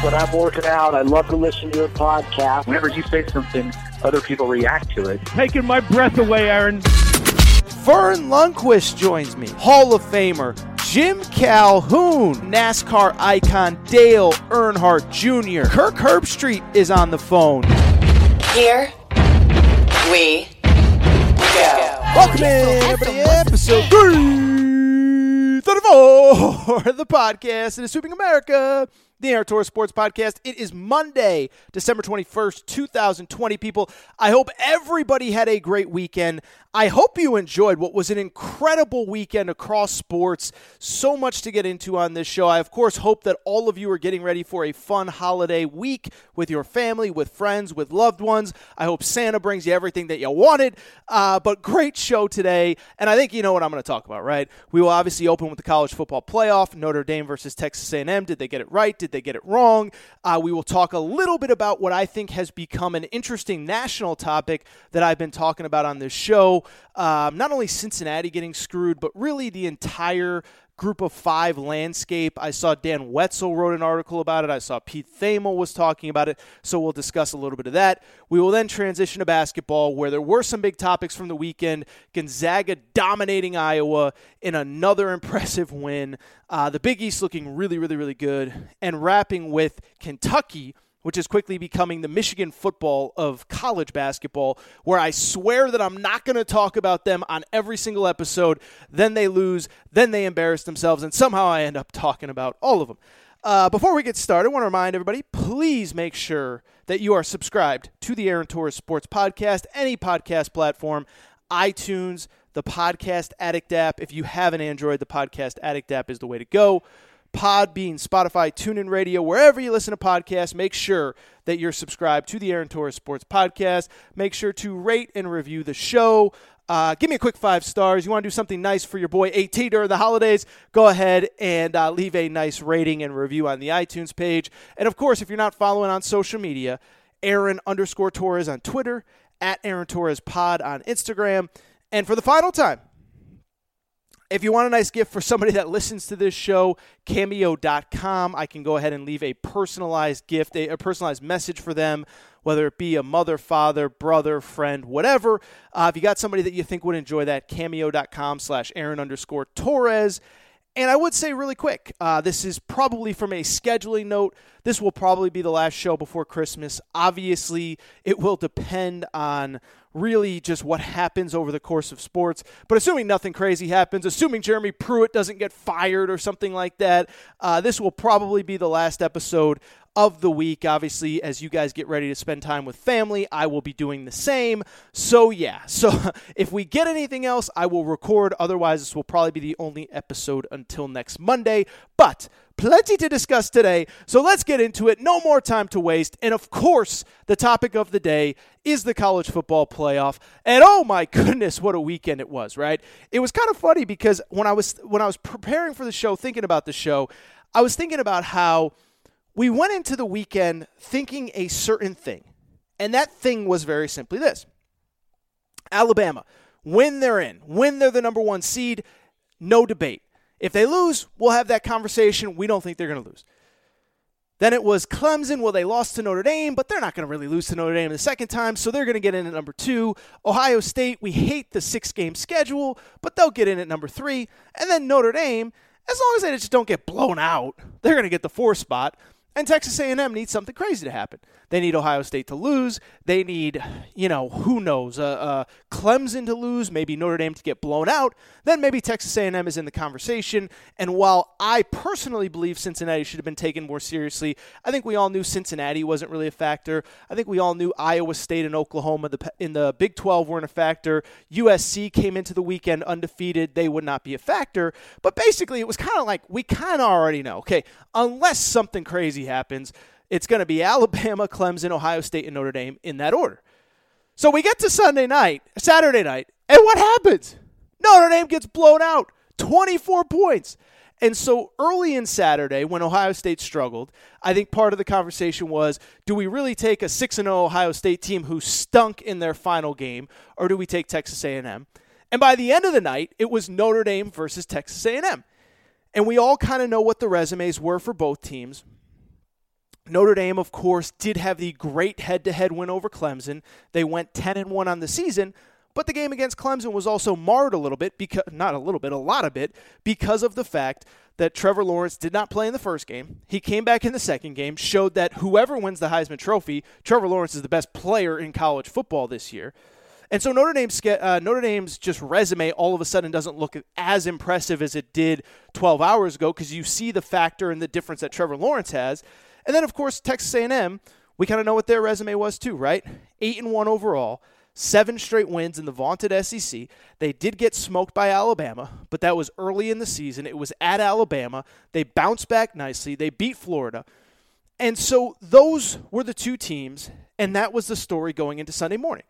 When I'm working out, I love to listen to your podcast. Whenever you say something, other people react to it. Taking my breath away, Aaron. Verne Lundquist joins me. Hall of Famer Jim Calhoun, NASCAR icon Dale Earnhardt Jr. Kirk Herbstreit is on the phone. Here we go. Welcome in, everybody, episode 334 of the podcast that is sweeping America the Aaron Torres Sports Podcast. It is Monday, December 21st, 2020, people. I hope everybody had a great weekend. I hope you enjoyed what was an incredible weekend across sports. So much to get into on this show. I, of course, hope that all of you are getting ready for a fun holiday week with your family, with friends, with loved ones. I hope Santa brings you everything that you wanted. Uh, but great show today. And I think you know what I'm going to talk about, right? We will obviously open with the college football playoff Notre Dame versus Texas A&M. Did they get it right? Did they get it wrong? Uh, we will talk a little bit about what I think has become an interesting national topic that I've been talking about on this show. Um, not only Cincinnati getting screwed, but really the entire group of five landscape. I saw Dan Wetzel wrote an article about it. I saw Pete Thamel was talking about it. So we'll discuss a little bit of that. We will then transition to basketball, where there were some big topics from the weekend. Gonzaga dominating Iowa in another impressive win. Uh, the Big East looking really, really, really good. And wrapping with Kentucky which is quickly becoming the Michigan football of college basketball, where I swear that I'm not going to talk about them on every single episode. Then they lose, then they embarrass themselves, and somehow I end up talking about all of them. Uh, before we get started, I want to remind everybody please make sure that you are subscribed to the Aaron Torres Sports Podcast, any podcast platform, iTunes, the Podcast Addict app. If you have an Android, the Podcast Addict app is the way to go. Podbean, Spotify, TuneIn Radio, wherever you listen to podcasts, make sure that you're subscribed to the Aaron Torres Sports Podcast. Make sure to rate and review the show. Uh, give me a quick five stars. You want to do something nice for your boy AT during the holidays? Go ahead and uh, leave a nice rating and review on the iTunes page. And of course, if you're not following on social media, Aaron underscore Torres on Twitter, at Aaron Torres Pod on Instagram. And for the final time, if you want a nice gift for somebody that listens to this show, cameo.com, I can go ahead and leave a personalized gift, a, a personalized message for them, whether it be a mother, father, brother, friend, whatever. Uh, if you got somebody that you think would enjoy that, cameo.com slash Aaron underscore Torres. And I would say really quick, uh, this is probably from a scheduling note. This will probably be the last show before Christmas. Obviously, it will depend on really just what happens over the course of sports. But assuming nothing crazy happens, assuming Jeremy Pruitt doesn't get fired or something like that, uh, this will probably be the last episode of the week. Obviously, as you guys get ready to spend time with family, I will be doing the same. So, yeah. So, if we get anything else, I will record. Otherwise, this will probably be the only episode until next Monday. But plenty to discuss today. So let's get into it. No more time to waste. And of course, the topic of the day is the college football playoff. And oh my goodness, what a weekend it was, right? It was kind of funny because when I was when I was preparing for the show, thinking about the show, I was thinking about how we went into the weekend thinking a certain thing. And that thing was very simply this. Alabama, when they're in, when they're the number 1 seed, no debate. If they lose, we'll have that conversation. We don't think they're going to lose. Then it was Clemson. Well, they lost to Notre Dame, but they're not going to really lose to Notre Dame the second time, so they're going to get in at number two. Ohio State, we hate the six game schedule, but they'll get in at number three. And then Notre Dame, as long as they just don't get blown out, they're going to get the four spot. And Texas A&M needs something crazy to happen. They need Ohio State to lose. They need, you know, who knows, uh, uh, Clemson to lose, maybe Notre Dame to get blown out. Then maybe Texas A&M is in the conversation. And while I personally believe Cincinnati should have been taken more seriously, I think we all knew Cincinnati wasn't really a factor. I think we all knew Iowa State and Oklahoma in the Big 12 weren't a factor. USC came into the weekend undefeated. They would not be a factor. But basically, it was kind of like we kind of already know. Okay, unless something crazy happens – it's going to be Alabama, Clemson, Ohio State, and Notre Dame in that order. So we get to Sunday night, Saturday night, and what happens? Notre Dame gets blown out 24 points. And so early in Saturday, when Ohio State struggled, I think part of the conversation was do we really take a 6 0 Ohio State team who stunk in their final game, or do we take Texas A&M? And by the end of the night, it was Notre Dame versus Texas A&M. And we all kind of know what the resumes were for both teams. Notre Dame, of course, did have the great head to head win over Clemson. They went 10 and 1 on the season, but the game against Clemson was also marred a little bit because not a little bit, a lot of it because of the fact that Trevor Lawrence did not play in the first game. He came back in the second game, showed that whoever wins the Heisman Trophy, Trevor Lawrence is the best player in college football this year. And so Notre Dame's uh, Notre Dame's just resume all of a sudden doesn't look as impressive as it did 12 hours ago because you see the factor and the difference that Trevor Lawrence has. And then, of course, Texas A&M, we kind of know what their resume was too, right? Eight and one overall, seven straight wins in the vaunted SEC. They did get smoked by Alabama, but that was early in the season. It was at Alabama. They bounced back nicely. They beat Florida. And so those were the two teams, and that was the story going into Sunday morning.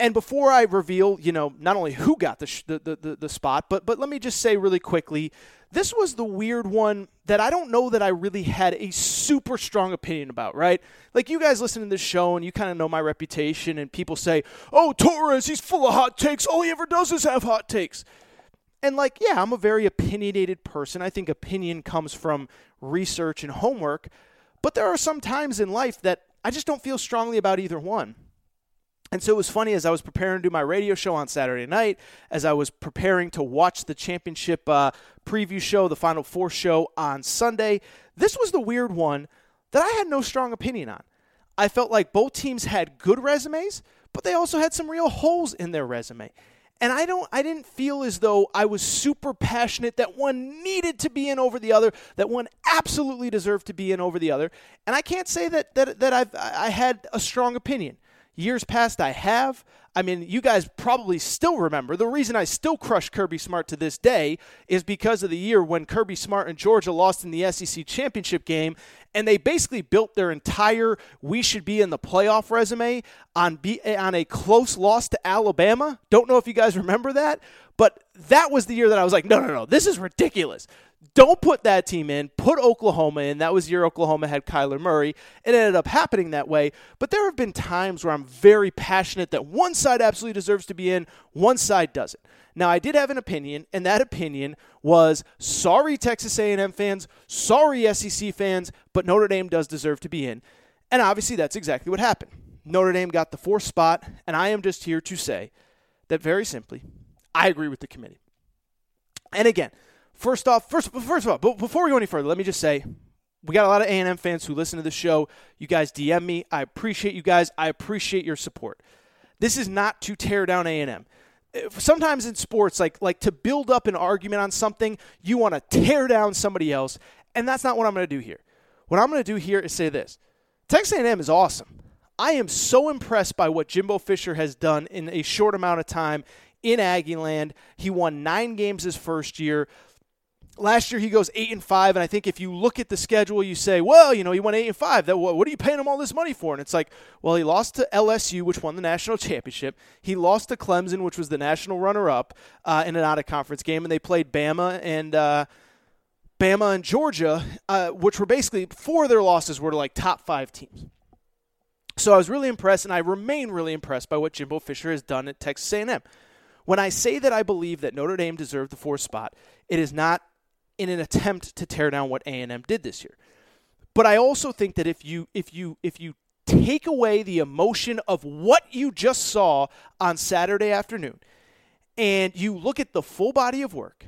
And before I reveal, you know, not only who got the, sh- the, the, the spot, but but let me just say really quickly, this was the weird one that I don't know that I really had a super strong opinion about. Right? Like you guys listen to this show and you kind of know my reputation, and people say, "Oh, Torres, he's full of hot takes. All he ever does is have hot takes." And like, yeah, I'm a very opinionated person. I think opinion comes from research and homework, but there are some times in life that I just don't feel strongly about either one. And so it was funny as I was preparing to do my radio show on Saturday night, as I was preparing to watch the championship uh, preview show, the Final Four show on Sunday. This was the weird one that I had no strong opinion on. I felt like both teams had good resumes, but they also had some real holes in their resume. And I don't I didn't feel as though I was super passionate that one needed to be in over the other, that one absolutely deserved to be in over the other. And I can't say that that that I've I had a strong opinion. Years past, I have. I mean, you guys probably still remember the reason I still crush Kirby Smart to this day is because of the year when Kirby Smart and Georgia lost in the SEC championship game, and they basically built their entire "we should be in the playoff" resume on be, on a close loss to Alabama. Don't know if you guys remember that, but that was the year that I was like, no, no, no, this is ridiculous. Don't put that team in. Put Oklahoma in. That was year Oklahoma had Kyler Murray. It ended up happening that way. But there have been times where I'm very passionate that one side absolutely deserves to be in, one side doesn't. Now, I did have an opinion, and that opinion was sorry, Texas A&M fans, sorry, SEC fans, but Notre Dame does deserve to be in. And obviously, that's exactly what happened. Notre Dame got the fourth spot, and I am just here to say that very simply, I agree with the committee. And again, First off, first first of all, but before we go any further, let me just say we got a lot of A&M fans who listen to the show. You guys DM me. I appreciate you guys. I appreciate your support. This is not to tear down A&M. Sometimes in sports, like like to build up an argument on something, you want to tear down somebody else, and that's not what I'm going to do here. What I'm going to do here is say this: Texas A&M is awesome. I am so impressed by what Jimbo Fisher has done in a short amount of time in Aggieland. He won nine games his first year last year he goes eight and five, and I think if you look at the schedule, you say, well, you know, he went eight and five. That what are you paying him all this money for? And it's like, well, he lost to LSU, which won the national championship. He lost to Clemson, which was the national runner-up uh, in an out-of-conference game, and they played Bama and. Uh, Bama and Georgia, uh, which were basically four of their losses were to like top five teams. So I was really impressed, and I remain really impressed by what Jimbo Fisher has done at Texas A&M. When I say that I believe that Notre Dame deserved the fourth spot, it is not in an attempt to tear down what A&M did this year. But I also think that if you if you if you take away the emotion of what you just saw on Saturday afternoon and you look at the full body of work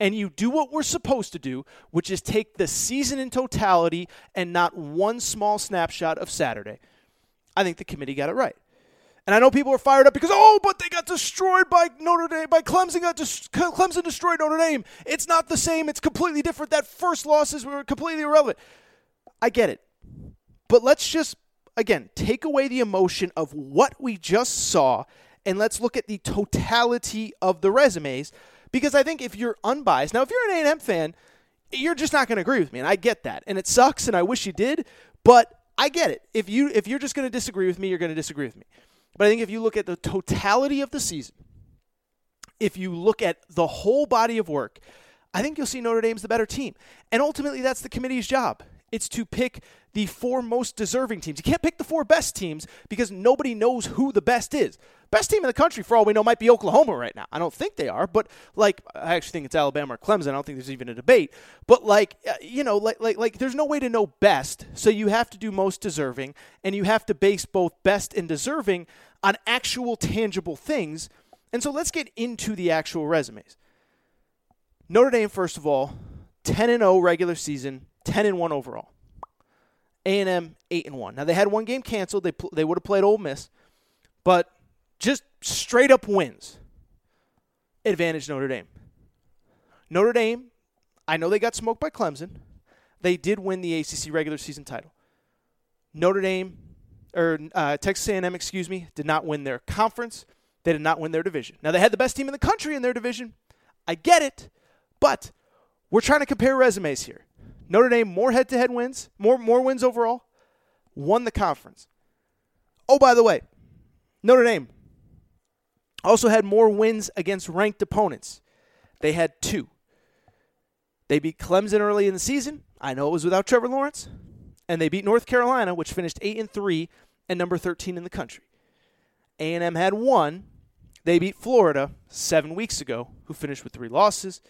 and you do what we're supposed to do, which is take the season in totality and not one small snapshot of Saturday, I think the committee got it right. And I know people are fired up because oh, but they got destroyed by Notre Dame. By Clemson got Clemson destroyed Notre Dame. It's not the same. It's completely different. That first losses were completely irrelevant. I get it, but let's just again take away the emotion of what we just saw, and let's look at the totality of the resumes. Because I think if you're unbiased, now if you're an A&M fan, you're just not going to agree with me, and I get that, and it sucks, and I wish you did, but I get it. If you if you're just going to disagree with me, you're going to disagree with me. But I think if you look at the totality of the season, if you look at the whole body of work, I think you'll see Notre Dame's the better team. And ultimately, that's the committee's job. It's to pick the four most deserving teams. You can't pick the four best teams because nobody knows who the best is. Best team in the country, for all we know, might be Oklahoma right now. I don't think they are, but like I actually think it's Alabama or Clemson. I don't think there's even a debate. But like uh, you know, like like like there's no way to know best, so you have to do most deserving, and you have to base both best and deserving on actual tangible things. And so let's get into the actual resumes. Notre Dame, first of all, 10 and 0 regular season, 10 and 1 overall. A&M 8 and 1. Now they had one game canceled. They pl- they would have played Ole Miss, but just straight up wins. Advantage Notre Dame. Notre Dame, I know they got smoked by Clemson. They did win the ACC regular season title. Notre Dame or uh, Texas A&M, excuse me, did not win their conference. They did not win their division. Now they had the best team in the country in their division. I get it, but we're trying to compare resumes here. Notre Dame more head-to-head wins, more more wins overall, won the conference. Oh, by the way, Notre Dame also had more wins against ranked opponents. They had two. They beat Clemson early in the season. I know it was without Trevor Lawrence, and they beat North Carolina, which finished eight and three and number 13 in the country. A&M had one. They beat Florida seven weeks ago, who finished with three losses.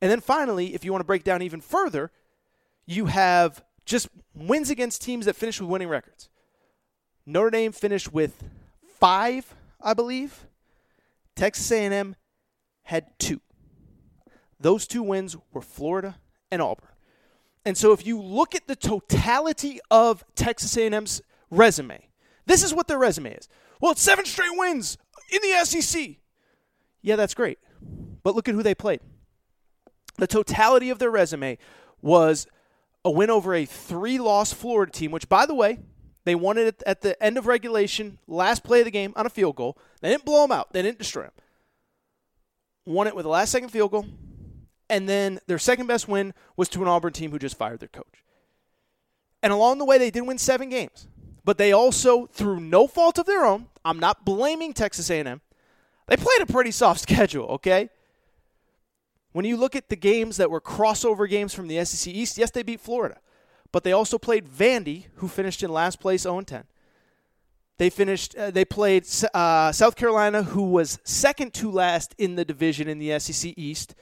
And then finally, if you want to break down even further, you have just wins against teams that finish with winning records. Notre Dame finished with five, I believe. Texas A&M had two. Those two wins were Florida and Auburn. And so if you look at the totality of Texas A&M's resume, this is what their resume is. Well, it's seven straight wins in the SEC. Yeah, that's great. But look at who they played. The totality of their resume was a win over a three loss Florida team, which, by the way, they won it at the end of regulation, last play of the game on a field goal. They didn't blow them out, they didn't destroy them. Won it with a last second field goal. And then their second best win was to an Auburn team who just fired their coach. And along the way, they did win seven games but they also, through no fault of their own, I'm not blaming Texas A&M. They played a pretty soft schedule, okay? When you look at the games that were crossover games from the SEC East, yes, they beat Florida, but they also played Vandy, who finished in last place 0-10. They finished. Uh, they played uh, South Carolina, who was second to last in the division in the SEC East,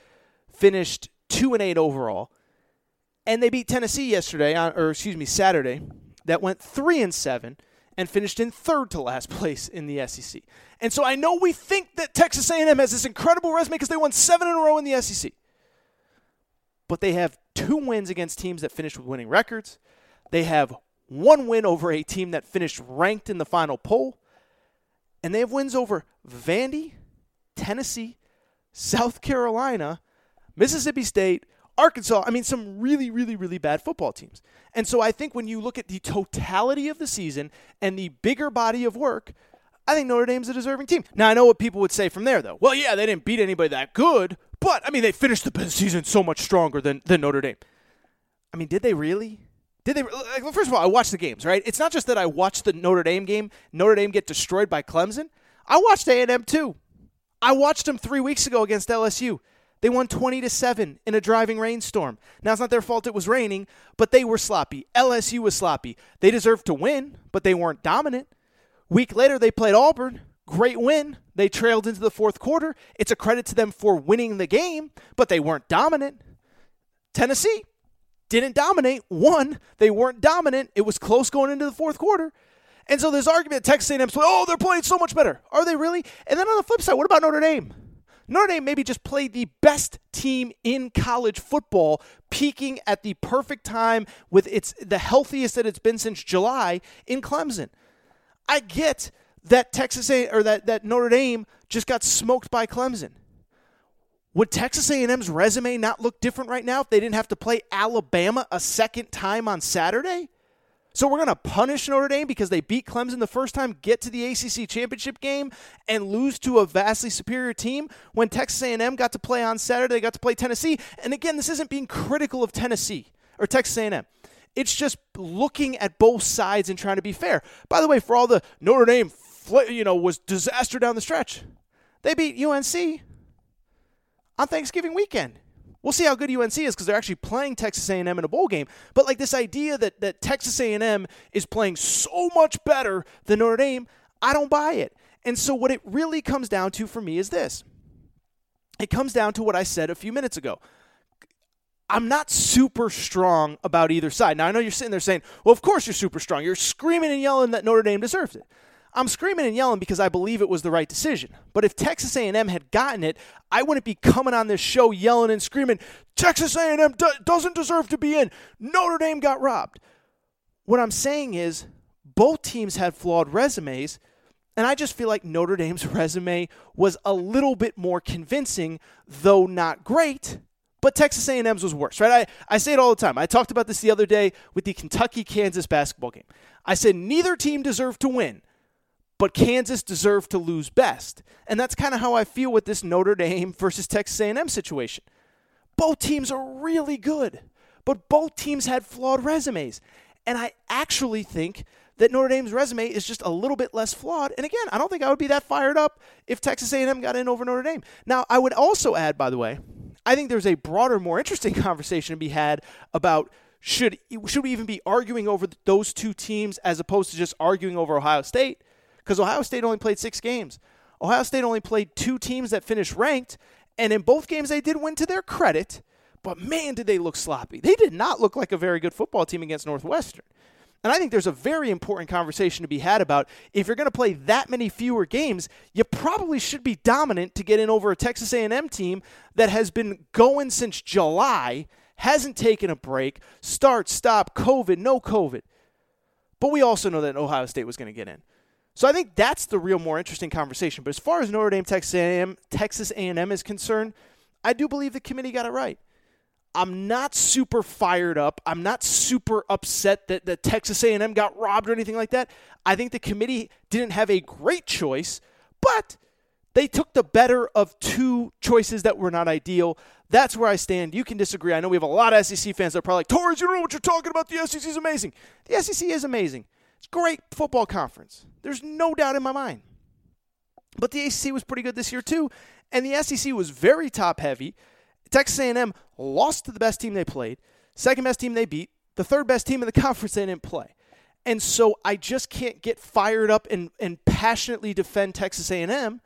finished two and eight overall, and they beat Tennessee yesterday, on, or excuse me, Saturday, that went 3 and 7 and finished in third to last place in the SEC. And so I know we think that Texas A&M has this incredible resume because they won 7 in a row in the SEC. But they have two wins against teams that finished with winning records. They have one win over a team that finished ranked in the final poll. And they have wins over Vandy, Tennessee, South Carolina, Mississippi State, Arkansas, I mean, some really, really, really bad football teams. And so I think when you look at the totality of the season and the bigger body of work, I think Notre Dame's a deserving team. Now, I know what people would say from there, though. Well, yeah, they didn't beat anybody that good, but, I mean, they finished the season so much stronger than, than Notre Dame. I mean, did they really? Did they? Like, first of all, I watched the games, right? It's not just that I watched the Notre Dame game, Notre Dame get destroyed by Clemson. I watched A&M too. I watched them three weeks ago against LSU. They won 20 to 7 in a driving rainstorm. Now it's not their fault it was raining, but they were sloppy. LSU was sloppy. They deserved to win, but they weren't dominant. Week later they played Auburn. Great win. They trailed into the fourth quarter. It's a credit to them for winning the game, but they weren't dominant. Tennessee, didn't dominate. One, they weren't dominant. It was close going into the fourth quarter. And so this argument, Texas A&M's, oh, they're playing so much better. Are they really? And then on the flip side, what about Notre Dame? Notre Dame maybe just played the best team in college football, peaking at the perfect time with its the healthiest that it's been since July in Clemson. I get that Texas A or that, that Notre Dame just got smoked by Clemson. Would Texas A&M's resume not look different right now if they didn't have to play Alabama a second time on Saturday? So we're going to punish Notre Dame because they beat Clemson the first time, get to the ACC championship game, and lose to a vastly superior team. When Texas A&M got to play on Saturday, they got to play Tennessee. And again, this isn't being critical of Tennessee or Texas A&M. It's just looking at both sides and trying to be fair. By the way, for all the Notre Dame, you know, was disaster down the stretch, they beat UNC on Thanksgiving weekend. We'll see how good UNC is because they're actually playing Texas A&M in a bowl game. But like this idea that that Texas A&M is playing so much better than Notre Dame, I don't buy it. And so what it really comes down to for me is this. It comes down to what I said a few minutes ago. I'm not super strong about either side. Now I know you're sitting there saying, "Well, of course you're super strong. You're screaming and yelling that Notre Dame deserves it." I'm screaming and yelling because I believe it was the right decision. But if Texas A&M had gotten it, I wouldn't be coming on this show yelling and screaming, "Texas A&M do- doesn't deserve to be in. Notre Dame got robbed." What I'm saying is both teams had flawed resumes, and I just feel like Notre Dame's resume was a little bit more convincing, though not great. But Texas A&M's was worse, right? I, I say it all the time. I talked about this the other day with the Kentucky-Kansas basketball game. I said neither team deserved to win but Kansas deserved to lose best. And that's kind of how I feel with this Notre Dame versus Texas A&M situation. Both teams are really good, but both teams had flawed resumes. And I actually think that Notre Dame's resume is just a little bit less flawed. And again, I don't think I would be that fired up if Texas A&M got in over Notre Dame. Now, I would also add, by the way, I think there's a broader, more interesting conversation to be had about should should we even be arguing over those two teams as opposed to just arguing over Ohio State? Because Ohio State only played six games. Ohio State only played two teams that finished ranked, and in both games they did win to their credit, but man, did they look sloppy. They did not look like a very good football team against Northwestern. And I think there's a very important conversation to be had about if you're going to play that many fewer games, you probably should be dominant to get in over a Texas A&M team that has been going since July, hasn't taken a break, start, stop, COVID, no COVID. But we also know that Ohio State was going to get in. So I think that's the real more interesting conversation. But as far as Notre Dame, Texas A&M, Texas A&M is concerned, I do believe the committee got it right. I'm not super fired up. I'm not super upset that, that Texas A&M got robbed or anything like that. I think the committee didn't have a great choice, but they took the better of two choices that were not ideal. That's where I stand. You can disagree. I know we have a lot of SEC fans that are probably like, Torres, you don't know what you're talking about. The SEC is amazing. The SEC is amazing. It's great football conference. There's no doubt in my mind. But the ACC was pretty good this year too, and the SEC was very top heavy. Texas A&M lost to the best team they played, second best team they beat, the third best team in the conference they didn't play. And so I just can't get fired up and, and passionately defend Texas A&M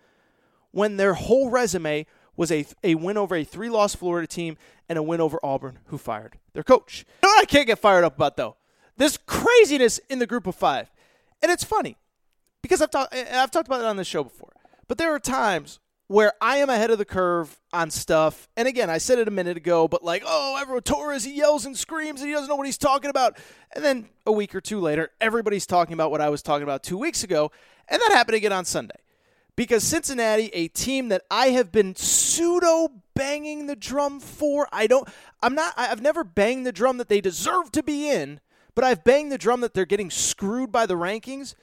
when their whole resume was a, a win over a three-loss Florida team and a win over Auburn, who fired their coach. You know what I can't get fired up about, though? This craziness in the group of five. And it's funny because I've, talked I've talked about it on this show before. But there are times where I am ahead of the curve on stuff. And again, I said it a minute ago, but like, oh, everyone, Torres, he yells and screams and he doesn't know what he's talking about. And then a week or two later, everybody's talking about what I was talking about two weeks ago. And that happened again on Sunday. Because Cincinnati, a team that I have been pseudo banging the drum for, I don't, I'm not, I've never banged the drum that they deserve to be in but I've banged the drum that they're getting screwed by the rankings.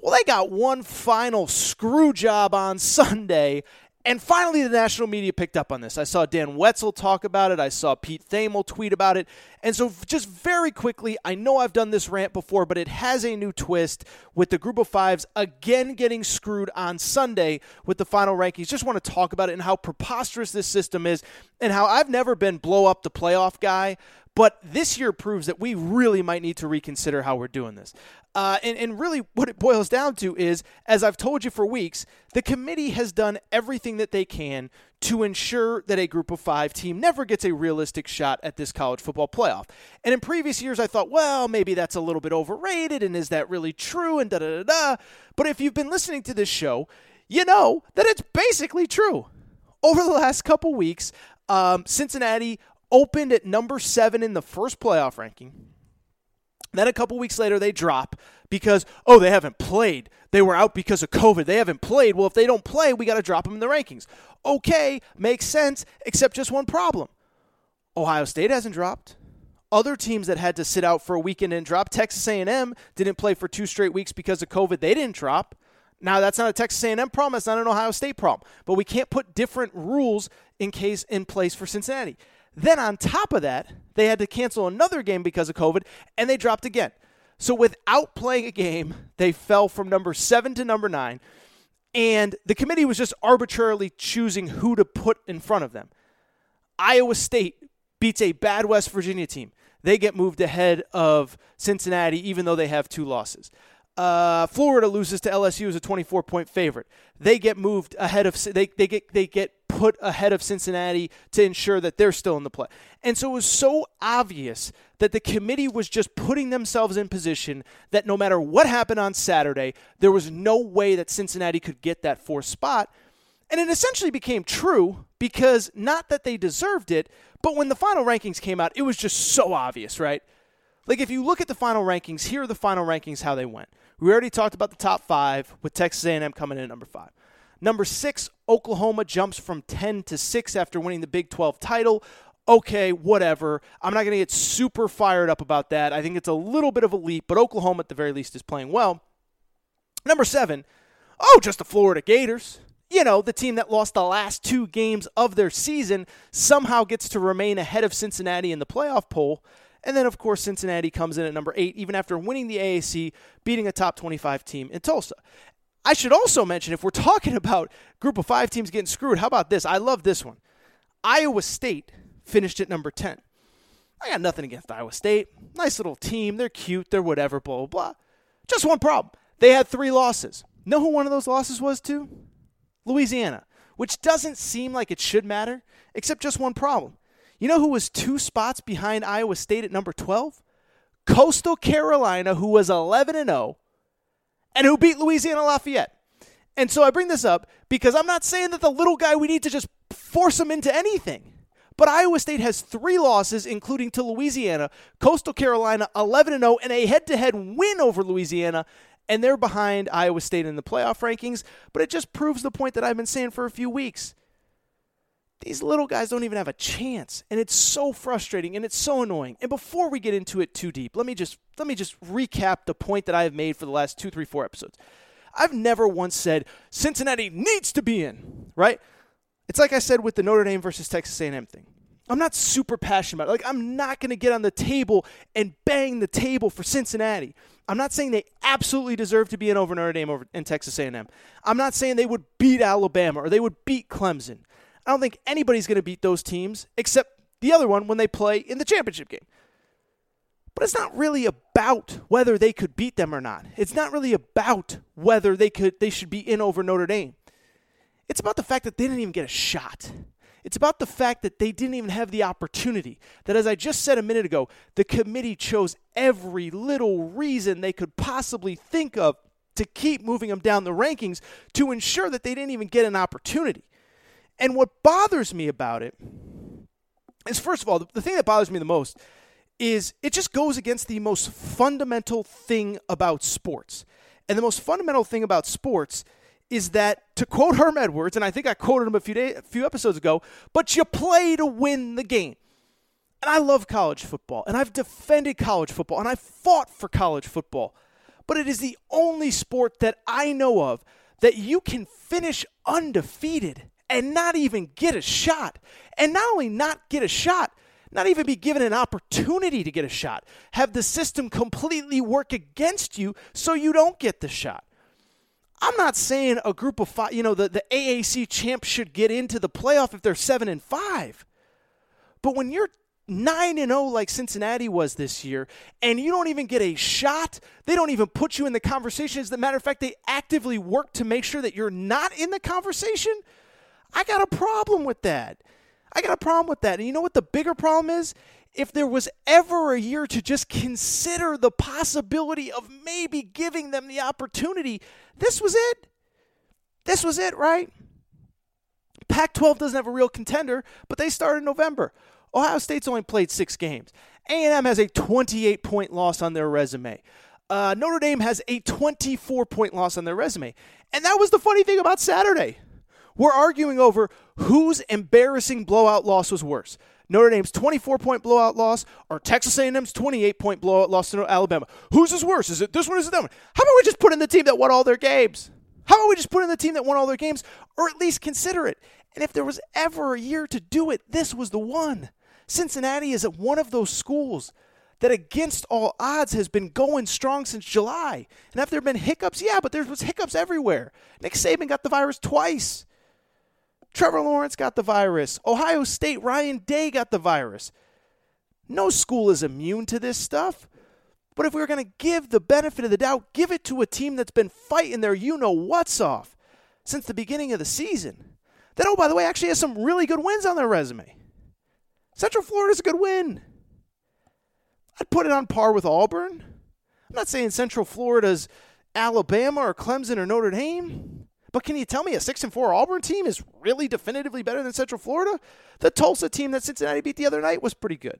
Well, they got one final screw job on Sunday, and finally the national media picked up on this. I saw Dan Wetzel talk about it. I saw Pete Thamel tweet about it. And so, just very quickly, I know I've done this rant before, but it has a new twist with the group of fives again getting screwed on Sunday with the final rankings. Just want to talk about it and how preposterous this system is and how I've never been blow up the playoff guy, But this year proves that we really might need to reconsider how we're doing this. Uh, and, and really, what it boils down to is, as I've told you for weeks, the committee has done everything that they can to ensure that a group of five team never gets a realistic shot at this college football playoff. And in previous years, I thought, well, maybe that's a little bit overrated, and is that really true? And da da da da. But if you've been listening to this show, you know that it's basically true. Over the last couple weeks, um, Cincinnati opened at number seven in the first playoff ranking. Then a couple weeks later, they drop because, oh, they haven't played. They were out because of COVID. They haven't played. Well, if they don't play, we got to drop them in the rankings. Okay, makes sense, except just one problem Ohio State hasn't dropped. Other teams that had to sit out for a weekend and drop, Texas A&M didn't play for two straight weeks because of COVID. They didn't drop. Now that's not a Texas A&M problem. That's not an Ohio State problem. But we can't put different rules in case in place for Cincinnati. Then on top of that, they had to cancel another game because of COVID, and they dropped again. So without playing a game, they fell from number seven to number nine, and the committee was just arbitrarily choosing who to put in front of them. Iowa State beats a bad West Virginia team. They get moved ahead of Cincinnati, even though they have two losses. Uh, Florida loses to LSU as a 24 point favorite. They get moved ahead of they, they get they get put ahead of Cincinnati to ensure that they're still in the play. And so it was so obvious that the committee was just putting themselves in position that no matter what happened on Saturday, there was no way that Cincinnati could get that fourth spot. And it essentially became true because not that they deserved it, but when the final rankings came out, it was just so obvious, right? Like if you look at the final rankings, here are the final rankings how they went. We already talked about the top 5 with Texas A&M coming in at number 5. Number six, Oklahoma jumps from 10 to 6 after winning the Big 12 title. Okay, whatever. I'm not going to get super fired up about that. I think it's a little bit of a leap, but Oklahoma at the very least is playing well. Number seven, oh, just the Florida Gators. You know, the team that lost the last two games of their season somehow gets to remain ahead of Cincinnati in the playoff poll. And then, of course, Cincinnati comes in at number eight, even after winning the AAC, beating a top 25 team in Tulsa. I should also mention if we're talking about group of five teams getting screwed, how about this? I love this one. Iowa State finished at number 10. I got nothing against Iowa State. Nice little team. They're cute. They're whatever, blah, blah, blah. Just one problem. They had three losses. Know who one of those losses was to? Louisiana, which doesn't seem like it should matter, except just one problem. You know who was two spots behind Iowa State at number 12? Coastal Carolina, who was 11 and 0 and who beat Louisiana Lafayette. And so I bring this up because I'm not saying that the little guy we need to just force him into anything. But Iowa State has three losses, including to Louisiana, Coastal Carolina 11 0, and a head to head win over Louisiana. And they're behind Iowa State in the playoff rankings. But it just proves the point that I've been saying for a few weeks. These little guys don't even have a chance, and it's so frustrating and it's so annoying. And before we get into it too deep, let me just let me just recap the point that I have made for the last two, three, four episodes. I've never once said Cincinnati needs to be in, right? It's like I said with the Notre Dame versus Texas A&M thing. I'm not super passionate about it. Like I'm not going to get on the table and bang the table for Cincinnati. I'm not saying they absolutely deserve to be in over Notre Dame over in Texas A&M. I'm not saying they would beat Alabama or they would beat Clemson. I don't think anybody's going to beat those teams except the other one when they play in the championship game. But it's not really about whether they could beat them or not. It's not really about whether they could they should be in over Notre Dame. It's about the fact that they didn't even get a shot. It's about the fact that they didn't even have the opportunity. That, as I just said a minute ago, the committee chose every little reason they could possibly think of to keep moving them down the rankings to ensure that they didn't even get an opportunity. And what bothers me about it is, first of all, the, the thing that bothers me the most is it just goes against the most fundamental thing about sports. And the most fundamental thing about sports is that, to quote Herm Edwards, and I think I quoted him a few, day, a few episodes ago, but you play to win the game. And I love college football, and I've defended college football, and I've fought for college football. But it is the only sport that I know of that you can finish undefeated and not even get a shot. And not only not get a shot, not even be given an opportunity to get a shot. Have the system completely work against you so you don't get the shot. I'm not saying a group of five, you know, the, the AAC champs should get into the playoff if they're seven and five. But when you're 9 and 0 like Cincinnati was this year and you don't even get a shot, they don't even put you in the conversation. As a matter of fact, they actively work to make sure that you're not in the conversation. I got a problem with that. I got a problem with that. And you know what the bigger problem is? If there was ever a year to just consider the possibility of maybe giving them the opportunity, this was it. This was it, right? Pac 12 doesn't have a real contender, but they started in November. Ohio State's only played six games. A&M has a 28 point loss on their resume. Uh, Notre Dame has a 24 point loss on their resume. And that was the funny thing about Saturday. We're arguing over whose embarrassing blowout loss was worse. Notre Dame's 24 point blowout loss or Texas A&M's 28 point blowout loss to Alabama. Whose is worse? Is it this one? Or is it that one? How about we just put in the team that won all their games? How about we just put in the team that won all their games or at least consider it? And if there was ever a year to do it, this was the one. Cincinnati is at one of those schools that against all odds has been going strong since July. And have there been hiccups? Yeah, but there was hiccups everywhere. Nick Saban got the virus twice. Trevor Lawrence got the virus. Ohio State, Ryan Day got the virus. No school is immune to this stuff. But if we are going to give the benefit of the doubt, give it to a team that's been fighting their you know what's off since the beginning of the season. That, oh, by the way, actually has some really good wins on their resume. Central Florida's a good win. I'd put it on par with Auburn. I'm not saying Central Florida's Alabama or Clemson or Notre Dame. But can you tell me a six and four Auburn team is really definitively better than Central Florida? The Tulsa team that Cincinnati beat the other night was pretty good.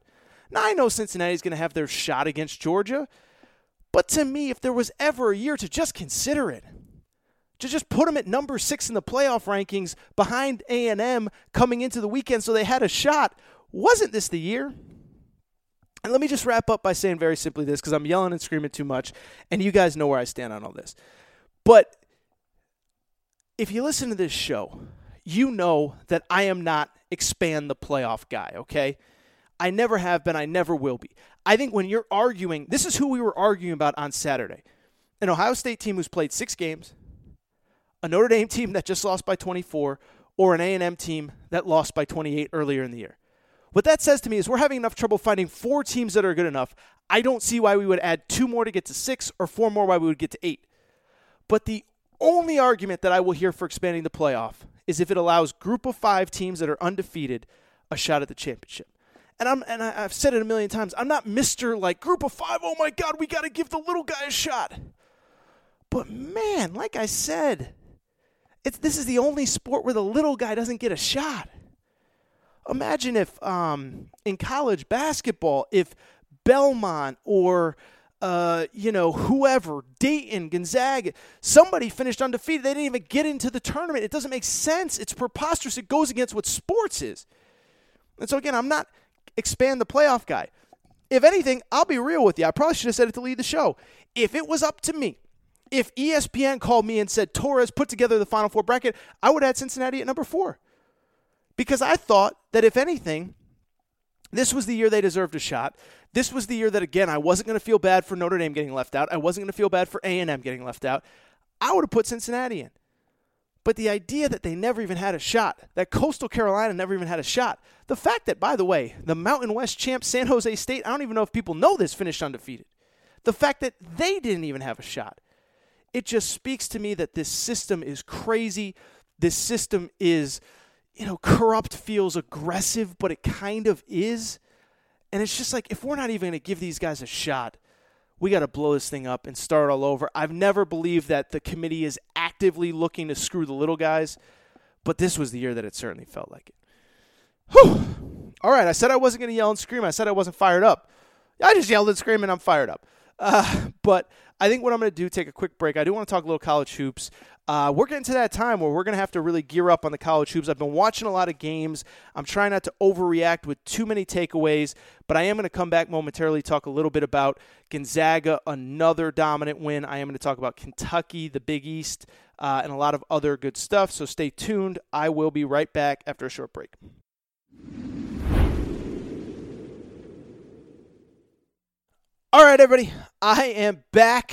Now I know Cincinnati's going to have their shot against Georgia, but to me, if there was ever a year to just consider it, to just put them at number six in the playoff rankings behind A and M coming into the weekend, so they had a shot, wasn't this the year? And let me just wrap up by saying very simply this, because I'm yelling and screaming too much, and you guys know where I stand on all this. But if you listen to this show, you know that I am not expand the playoff guy, okay? I never have been, I never will be. I think when you're arguing, this is who we were arguing about on Saturday. An Ohio State team who's played 6 games, a Notre Dame team that just lost by 24, or an A&M team that lost by 28 earlier in the year. What that says to me is we're having enough trouble finding four teams that are good enough. I don't see why we would add two more to get to 6 or four more why we would get to 8. But the only argument that I will hear for expanding the playoff is if it allows group of five teams that are undefeated a shot at the championship. And I'm and I, have said it a million times. I'm not Mister like group of five. Oh my God, we got to give the little guy a shot. But man, like I said, it's this is the only sport where the little guy doesn't get a shot. Imagine if um, in college basketball, if Belmont or uh, you know, whoever, Dayton, Gonzaga, somebody finished undefeated. They didn't even get into the tournament. It doesn't make sense. It's preposterous. It goes against what sports is. And so, again, I'm not expand the playoff guy. If anything, I'll be real with you. I probably should have said it to lead the show. If it was up to me, if ESPN called me and said Torres put together the Final Four bracket, I would add Cincinnati at number four. Because I thought that if anything, this was the year they deserved a shot. This was the year that again I wasn't going to feel bad for Notre Dame getting left out. I wasn't going to feel bad for A&M getting left out. I would have put Cincinnati in. But the idea that they never even had a shot, that Coastal Carolina never even had a shot, the fact that, by the way, the Mountain West champ San Jose State, I don't even know if people know this, finished undefeated. The fact that they didn't even have a shot, it just speaks to me that this system is crazy. This system is, you know, corrupt feels aggressive, but it kind of is. And it's just like, if we're not even going to give these guys a shot, we got to blow this thing up and start all over. I've never believed that the committee is actively looking to screw the little guys, but this was the year that it certainly felt like it. Whew. All right, I said I wasn't going to yell and scream. I said I wasn't fired up. I just yelled and screamed, and I'm fired up. Uh, but I think what I'm going to do, take a quick break. I do want to talk a little college hoops. Uh, we're getting to that time where we're going to have to really gear up on the college hoops. I've been watching a lot of games. I'm trying not to overreact with too many takeaways, but I am going to come back momentarily, talk a little bit about Gonzaga, another dominant win. I am going to talk about Kentucky, the Big East, uh, and a lot of other good stuff. So stay tuned. I will be right back after a short break. All right, everybody, I am back.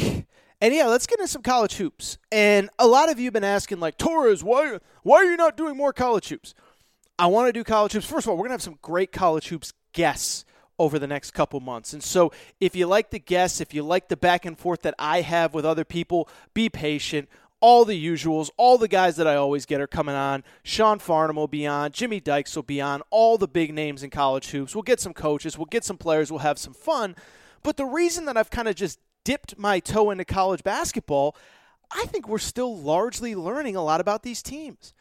And yeah, let's get into some college hoops. And a lot of you have been asking, like, Torres, why, why are you not doing more college hoops? I want to do college hoops. First of all, we're going to have some great college hoops guests over the next couple months. And so if you like the guests, if you like the back and forth that I have with other people, be patient. All the usuals, all the guys that I always get are coming on. Sean Farnham will be on. Jimmy Dykes will be on. All the big names in college hoops. We'll get some coaches. We'll get some players. We'll have some fun. But the reason that I've kind of just dipped my toe into college basketball, I think we're still largely learning a lot about these teams.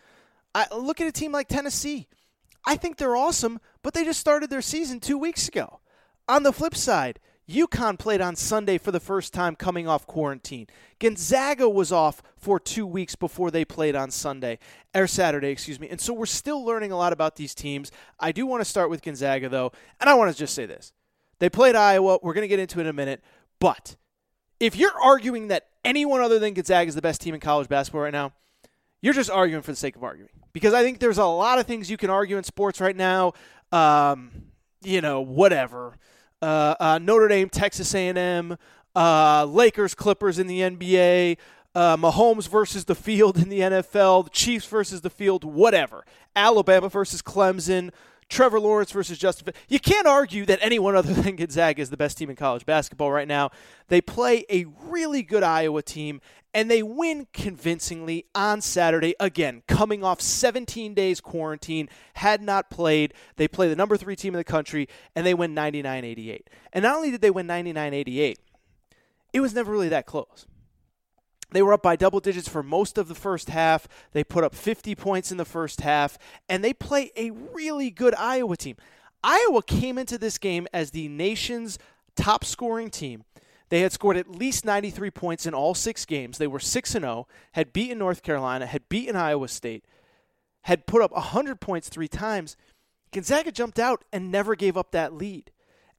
I look at a team like Tennessee. I think they're awesome, but they just started their season two weeks ago. On the flip side, UConn played on Sunday for the first time coming off quarantine. Gonzaga was off for two weeks before they played on Sunday, or Saturday, excuse me. And so we're still learning a lot about these teams. I do want to start with Gonzaga, though, and I want to just say this. They played Iowa. We're going to get into it in a minute. But if you're arguing that anyone other than Gonzaga is the best team in college basketball right now, you're just arguing for the sake of arguing because I think there's a lot of things you can argue in sports right now. Um, you know, whatever. Uh, uh, Notre Dame, Texas A&M, uh, Lakers, Clippers in the NBA, uh, Mahomes versus the field in the NFL, the Chiefs versus the field, whatever. Alabama versus Clemson, Trevor Lawrence versus Justin. You can't argue that anyone other than Gonzaga is the best team in college basketball right now. They play a really good Iowa team, and they win convincingly on Saturday. Again, coming off 17 days quarantine, had not played. They play the number three team in the country, and they win 99 88. And not only did they win 99 88, it was never really that close. They were up by double digits for most of the first half. They put up 50 points in the first half, and they play a really good Iowa team. Iowa came into this game as the nation's top scoring team. They had scored at least 93 points in all six games. They were 6 0, had beaten North Carolina, had beaten Iowa State, had put up 100 points three times. Gonzaga jumped out and never gave up that lead.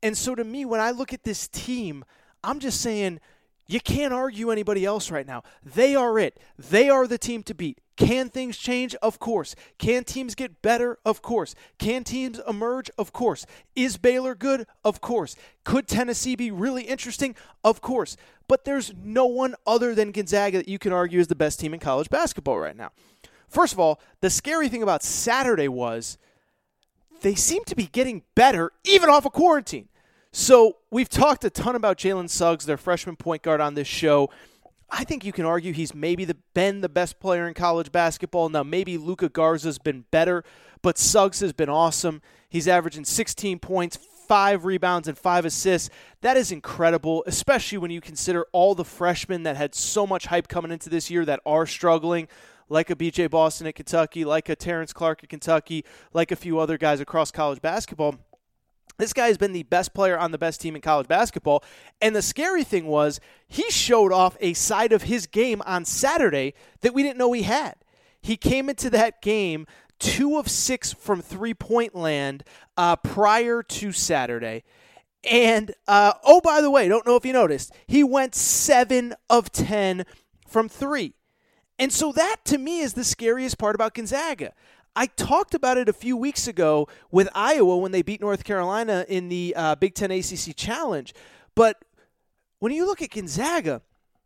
And so to me, when I look at this team, I'm just saying you can't argue anybody else right now. They are it. They are the team to beat. Can things change? Of course. Can teams get better? Of course. Can teams emerge? Of course. Is Baylor good? Of course. Could Tennessee be really interesting? Of course. But there's no one other than Gonzaga that you can argue is the best team in college basketball right now. First of all, the scary thing about Saturday was they seem to be getting better even off of quarantine. So we've talked a ton about Jalen Suggs, their freshman point guard, on this show. I think you can argue he's maybe the, been the best player in college basketball. Now, maybe Luka Garza's been better, but Suggs has been awesome. He's averaging 16 points, five rebounds, and five assists. That is incredible, especially when you consider all the freshmen that had so much hype coming into this year that are struggling, like a BJ Boston at Kentucky, like a Terrence Clarke at Kentucky, like a few other guys across college basketball. This guy has been the best player on the best team in college basketball. And the scary thing was, he showed off a side of his game on Saturday that we didn't know he had. He came into that game two of six from three point land uh, prior to Saturday. And uh, oh, by the way, don't know if you noticed, he went seven of 10 from three. And so that to me is the scariest part about Gonzaga. I talked about it a few weeks ago with Iowa when they beat North Carolina in the uh, Big Ten ACC Challenge. But when you look at Gonzaga,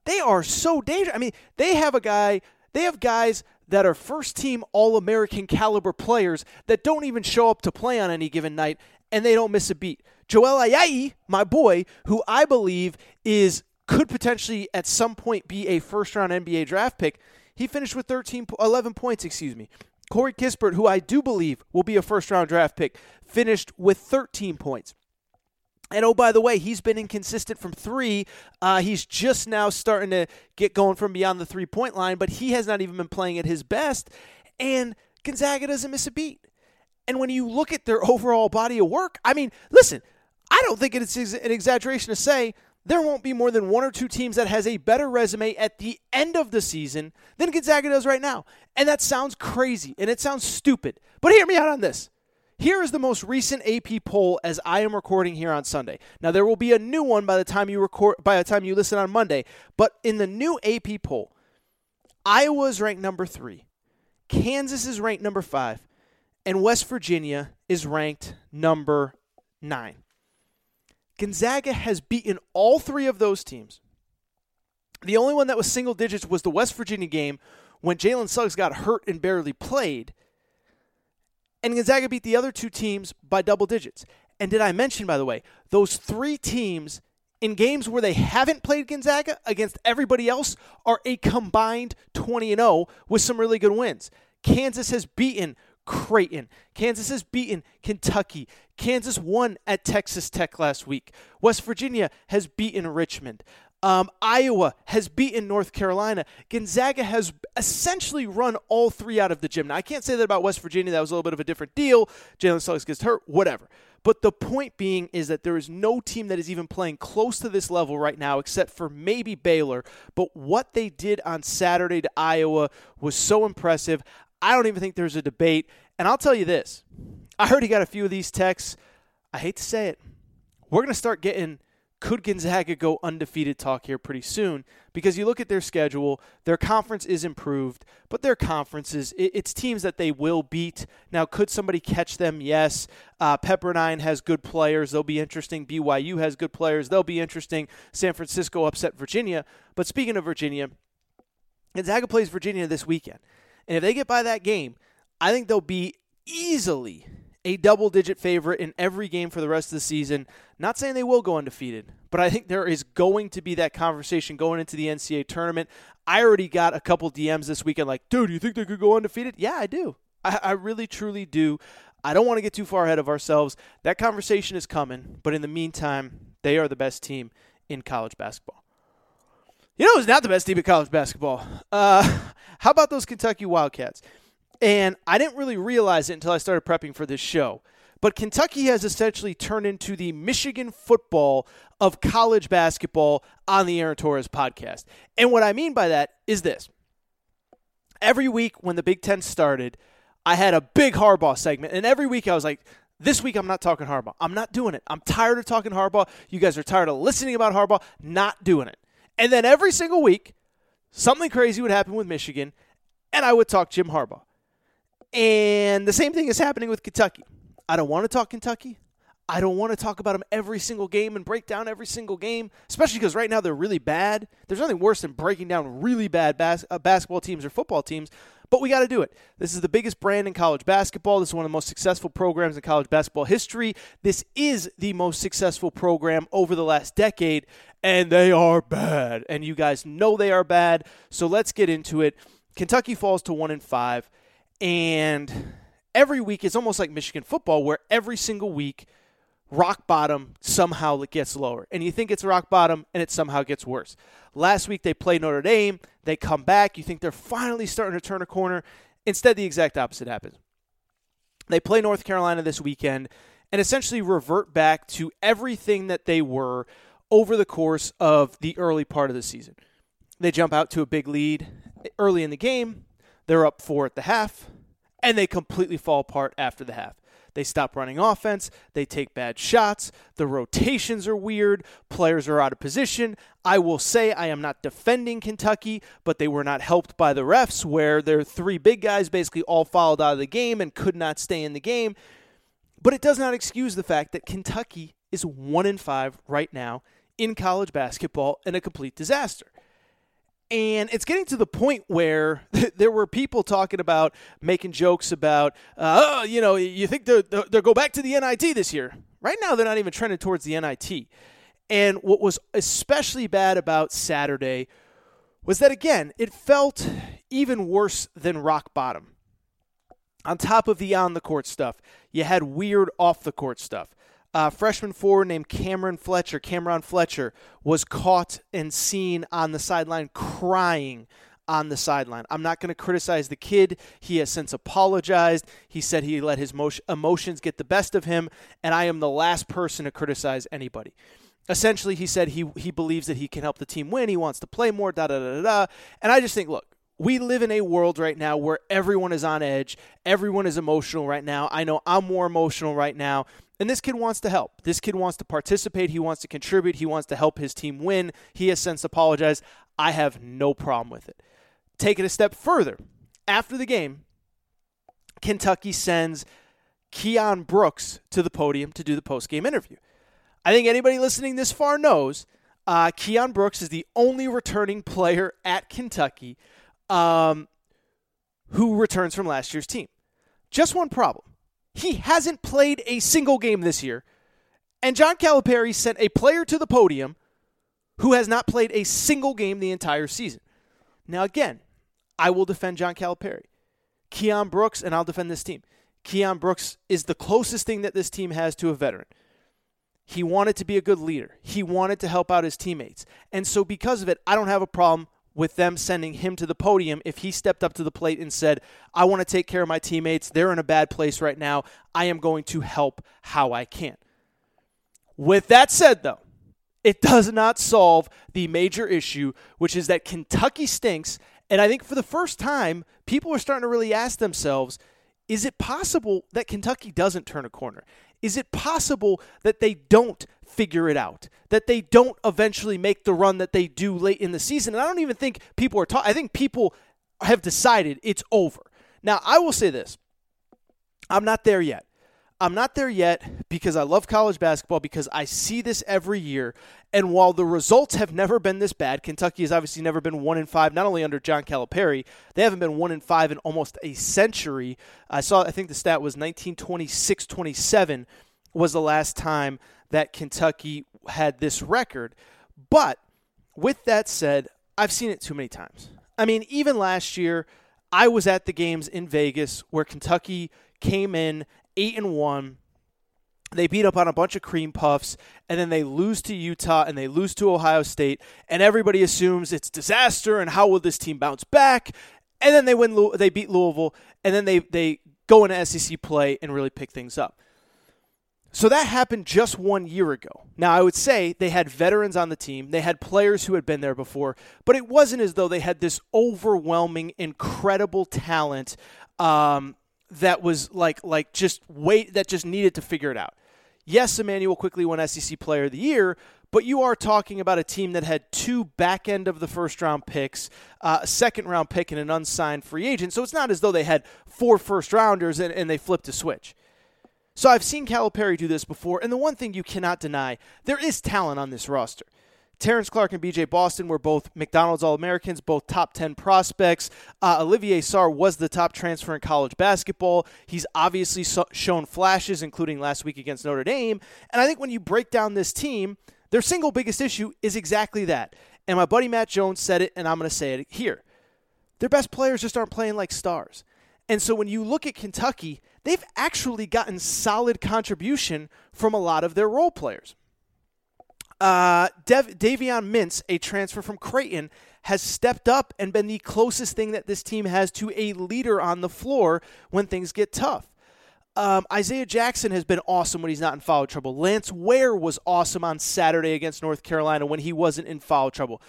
they are so dangerous. I mean, they have a guy, they have guys that are first team All American caliber players that don't even show up to play on any given night and they don't miss a beat. Joel Ayayi, my boy, who I believe is could potentially at some point be a first round NBA draft pick. He finished with 13 11 points, excuse me. Corey Kispert, who I do believe will be a first round draft pick, finished with 13 points. And oh, by the way, he's been inconsistent from three. Uh, he's just now starting to get going from beyond the three point line, but he has not even been playing at his best. And Gonzaga doesn't miss a beat. And when you look at their overall body of work, I mean, listen, I don't think it's an exaggeration to say there won't be more than one or two teams that has a better resume at the end of the season than Gonzaga does right now. And that sounds crazy and it sounds stupid. But hear me out on this. Here is the most recent AP poll as I am recording here on Sunday. Now there will be a new one by the time you record by the time you listen on Monday, but in the new AP poll, Iowa is ranked number 3. Kansas is ranked number 5, and West Virginia is ranked number 9. Gonzaga has beaten all three of those teams. The only one that was single digits was the West Virginia game when Jalen Suggs got hurt and barely played. And Gonzaga beat the other two teams by double digits. And did I mention, by the way, those three teams in games where they haven't played Gonzaga against everybody else are a combined 20 and 0 with some really good wins. Kansas has beaten Creighton. Kansas has beaten Kentucky. Kansas won at Texas Tech last week. West Virginia has beaten Richmond. Um, Iowa has beaten North Carolina. Gonzaga has essentially run all three out of the gym. Now, I can't say that about West Virginia. That was a little bit of a different deal. Jalen Suggs gets hurt, whatever. But the point being is that there is no team that is even playing close to this level right now, except for maybe Baylor. But what they did on Saturday to Iowa was so impressive. I don't even think there's a debate. And I'll tell you this I heard he got a few of these texts. I hate to say it. We're going to start getting could Gonzaga go undefeated talk here pretty soon because you look at their schedule, their conference is improved, but their conferences, it's teams that they will beat. Now, could somebody catch them? Yes. Uh, Pepperdine has good players. They'll be interesting. BYU has good players. They'll be interesting. San Francisco upset Virginia. But speaking of Virginia, Gonzaga plays Virginia this weekend. And if they get by that game, I think they'll be easily a double digit favorite in every game for the rest of the season. Not saying they will go undefeated, but I think there is going to be that conversation going into the NCAA tournament. I already got a couple DMs this weekend like, dude, you think they could go undefeated? Yeah, I do. I, I really, truly do. I don't want to get too far ahead of ourselves. That conversation is coming, but in the meantime, they are the best team in college basketball. You know who's not the best team in college basketball? Uh, how about those Kentucky Wildcats? And I didn't really realize it until I started prepping for this show. But Kentucky has essentially turned into the Michigan football of college basketball on the Aaron Torres podcast. And what I mean by that is this every week when the Big Ten started, I had a big Harbaugh segment. And every week I was like, this week I'm not talking Harbaugh. I'm not doing it. I'm tired of talking Harbaugh. You guys are tired of listening about Harbaugh. Not doing it. And then every single week, something crazy would happen with Michigan, and I would talk Jim Harbaugh. And the same thing is happening with Kentucky. I don't want to talk Kentucky. I don't want to talk about them every single game and break down every single game, especially because right now they're really bad. There's nothing worse than breaking down really bad bas- uh, basketball teams or football teams, but we got to do it. This is the biggest brand in college basketball. This is one of the most successful programs in college basketball history. This is the most successful program over the last decade, and they are bad. And you guys know they are bad. So let's get into it. Kentucky falls to 1 and 5. And every week is almost like Michigan football, where every single week, rock bottom somehow gets lower. And you think it's rock bottom, and it somehow gets worse. Last week they play Notre Dame, they come back, you think they're finally starting to turn a corner. Instead, the exact opposite happens. They play North Carolina this weekend and essentially revert back to everything that they were over the course of the early part of the season. They jump out to a big lead early in the game. They're up four at the half, and they completely fall apart after the half. They stop running offense. They take bad shots. The rotations are weird. Players are out of position. I will say I am not defending Kentucky, but they were not helped by the refs, where their three big guys basically all fouled out of the game and could not stay in the game. But it does not excuse the fact that Kentucky is one in five right now in college basketball and a complete disaster. And it's getting to the point where there were people talking about making jokes about, uh, oh, you know, you think they'll, they'll go back to the NIT this year. Right now, they're not even trending towards the NIT. And what was especially bad about Saturday was that, again, it felt even worse than rock bottom. On top of the on the court stuff, you had weird off the court stuff uh, freshman forward named Cameron Fletcher, Cameron Fletcher, was caught and seen on the sideline crying on the sideline. I'm not going to criticize the kid. He has since apologized. He said he let his emotions get the best of him, and I am the last person to criticize anybody. Essentially, he said he he believes that he can help the team win. He wants to play more. Da da da da da. And I just think, look, we live in a world right now where everyone is on edge. Everyone is emotional right now. I know I'm more emotional right now. And this kid wants to help. This kid wants to participate. He wants to contribute. He wants to help his team win. He has since apologized. I have no problem with it. Take it a step further. After the game, Kentucky sends Keion Brooks to the podium to do the post-game interview. I think anybody listening this far knows uh, Keion Brooks is the only returning player at Kentucky um, who returns from last year's team. Just one problem He hasn't played a single game this year. And John Calipari sent a player to the podium who has not played a single game the entire season. Now, again, I will defend John Calipari. Keion Brooks, and I'll defend this team. Keion Brooks is the closest thing that this team has to a veteran. He wanted to be a good leader. He wanted to help out his teammates. And so, because of it, I don't have a problem with them sending him to the podium if he stepped up to the plate and said, I want to take care of my teammates. They're in a bad place right now. I am going to help how I can. With that said, though, it does not solve the major issue, which is that Kentucky stinks. And I think for the first time, people are starting to really ask themselves is it possible that Kentucky doesn't turn a corner? Is it possible that they don't figure it out? That they don't eventually make the run that they do late in the season? And I don't even think people are talking. I think people have decided it's over. Now, I will say this I'm not there yet. I'm not there yet because I love college basketball because I see this every year. And while the results have never been this bad, Kentucky has obviously never been one in five. Not only under John Calipari, they haven't been one in five in almost a century. I saw. I think the stat was 1926-27 was the last time that Kentucky had this record. But with that said, I've seen it too many times. I mean, even last year, I was at the games in Vegas where Kentucky came in eight and one. They beat up on a bunch of cream puffs, and then they lose to Utah and they lose to Ohio State, and everybody assumes it's disaster. And how will this team bounce back? And then they win. They beat Louisville, and then they they go into SEC play and really pick things up. So that happened just one year ago. Now, I would say they had veterans on the team, they had players who had been there before, but it wasn't as though they had this overwhelming, incredible talent um, that was like like just wait that just needed to figure it out. Yes, Immanuel Quickley won SEC Player of the Year, but you are talking about a team that had two back end of the first round picks, uh, a second round pick, and an unsigned free agent. So it's not as though they had four first rounders and, and they flipped a switch. So I've seen Calipari do this before, and the one thing you cannot deny, there is talent on this roster. Terrence Clarke and BJ Boston were both McDonald's All Americans, both top 10 prospects. Uh, Olivier Sarr was the top transfer in college basketball. He's obviously so- shown flashes, including last week against Notre Dame. And I think when you break down this team, their single biggest issue is exactly that. And my buddy Matt Jones said it, and I'm going to say it here. Their best players just aren't playing like stars. And so when you look at Kentucky, they've actually gotten solid contribution from a lot of their role players. Uh, Dev- Davion Mintz, a transfer from Creighton, has stepped up and been the closest thing that this team has to a leader on the floor when things get tough. Um, Isaiah Jackson has been awesome when he's not in foul trouble. Lance Ware was awesome on Saturday against North Carolina when he wasn't in foul trouble.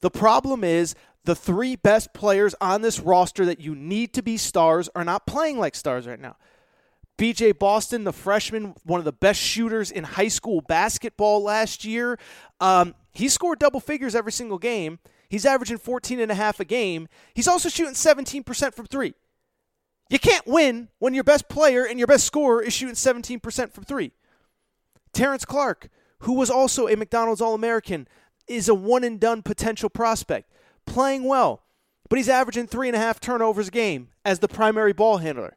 The problem is the three best players on this roster that you need to be stars are not playing like stars right now. BJ Boston, the freshman, one of the best shooters in high school basketball last year. Um, he scored double figures every single game. He's averaging 14 and a half a game. He's also shooting 17% from three. You can't win when your best player and your best scorer is shooting 17% from three. Terrence Clarke, who was also a McDonald's All American, is a one and done potential prospect, playing well, but he's averaging three and a half turnovers a game as the primary ball handler.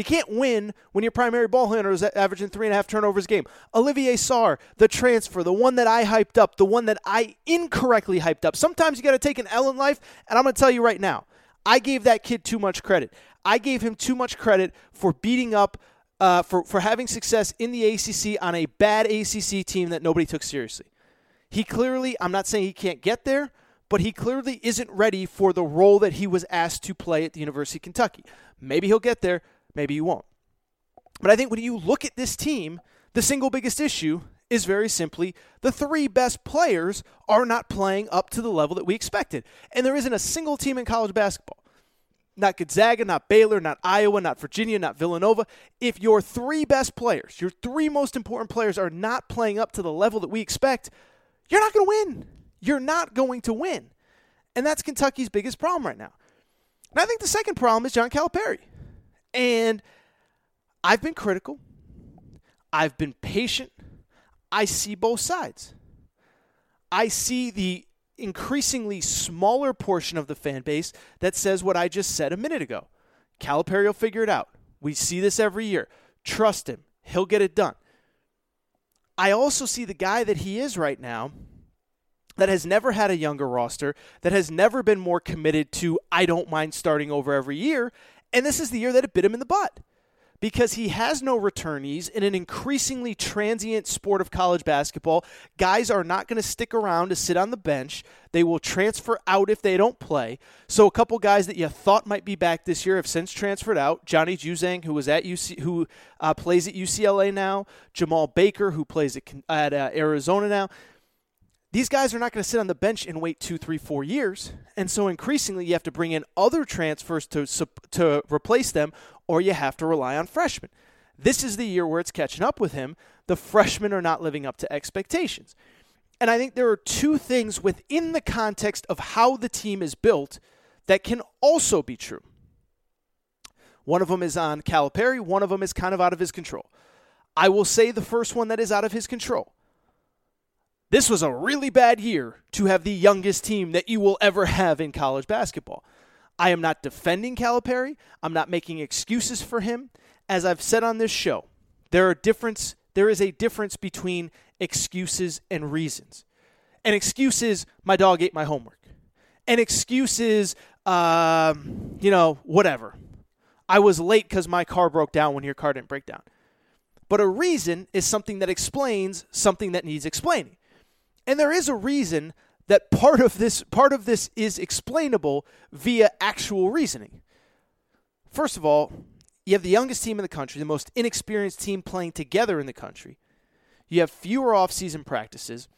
You can't win when your primary ball handler is averaging three and a half turnovers a game. Olivier Sarr, the transfer, the one that I hyped up, the one that I incorrectly hyped up. Sometimes you got to take an L in life, and I'm going to tell you right now, I gave that kid too much credit. I gave him too much credit for beating up, uh, for, for having success in the ACC on a bad ACC team that nobody took seriously. He clearly, I'm not saying he can't get there, but he clearly isn't ready for the role that he was asked to play at the University of Kentucky. Maybe he'll get there, maybe you won't. But I think when you look at this team, the single biggest issue is very simply the three best players are not playing up to the level that we expected. And there isn't a single team in college basketball not Gonzaga, not Baylor, not Iowa, not Virginia, not Villanova. If your three best players, your three most important players, are not playing up to the level that we expect, you're not going to win. You're not going to win. And that's Kentucky's biggest problem right now. And I think the second problem is John Calipari. And I've been critical, I've been patient. I see both sides. I see the increasingly smaller portion of the fan base that says what I just said a minute ago. Calipari will figure it out. We see this every year. Trust him. He'll get it done. I also see the guy that he is right now that has never had a younger roster, that has never been more committed to, I don't mind starting over every year. And this is the year that it bit him in the butt because he has no returnees in an increasingly transient sport of college basketball. Guys are not going to stick around to sit on the bench. They will transfer out if they don't play. So a couple guys that you thought might be back this year have since transferred out. Johnny Juzang, who was at UC, who uh, plays at UCLA now. Jemarl Baker, who plays at, at uh, Arizona now. These guys are not going to sit on the bench and wait two, three, four years. And so increasingly, you have to bring in other transfers to, to replace them, or you have to rely on freshmen. This is the year where it's catching up with him. The freshmen are not living up to expectations. And I think there are two things within the context of how the team is built that can also be true. One of them is on Calipari, one of them is kind of out of his control. I will say the first one that is out of his control. This was a really bad year to have the youngest team that you will ever have in college basketball. I am not defending Calipari. I'm not making excuses for him. As I've said on this show, there are difference there is a difference between excuses and reasons. An excuse is my dog ate my homework. An excuse is um, you know, whatever. I was late because my car broke down when your car didn't break down. But a reason is something that explains something that needs explaining. And there is a reason that part of this part of this is explainable via actual reasoning. First of all, you have the youngest team in the country, the most inexperienced team playing together in the country. You have fewer off-season practices.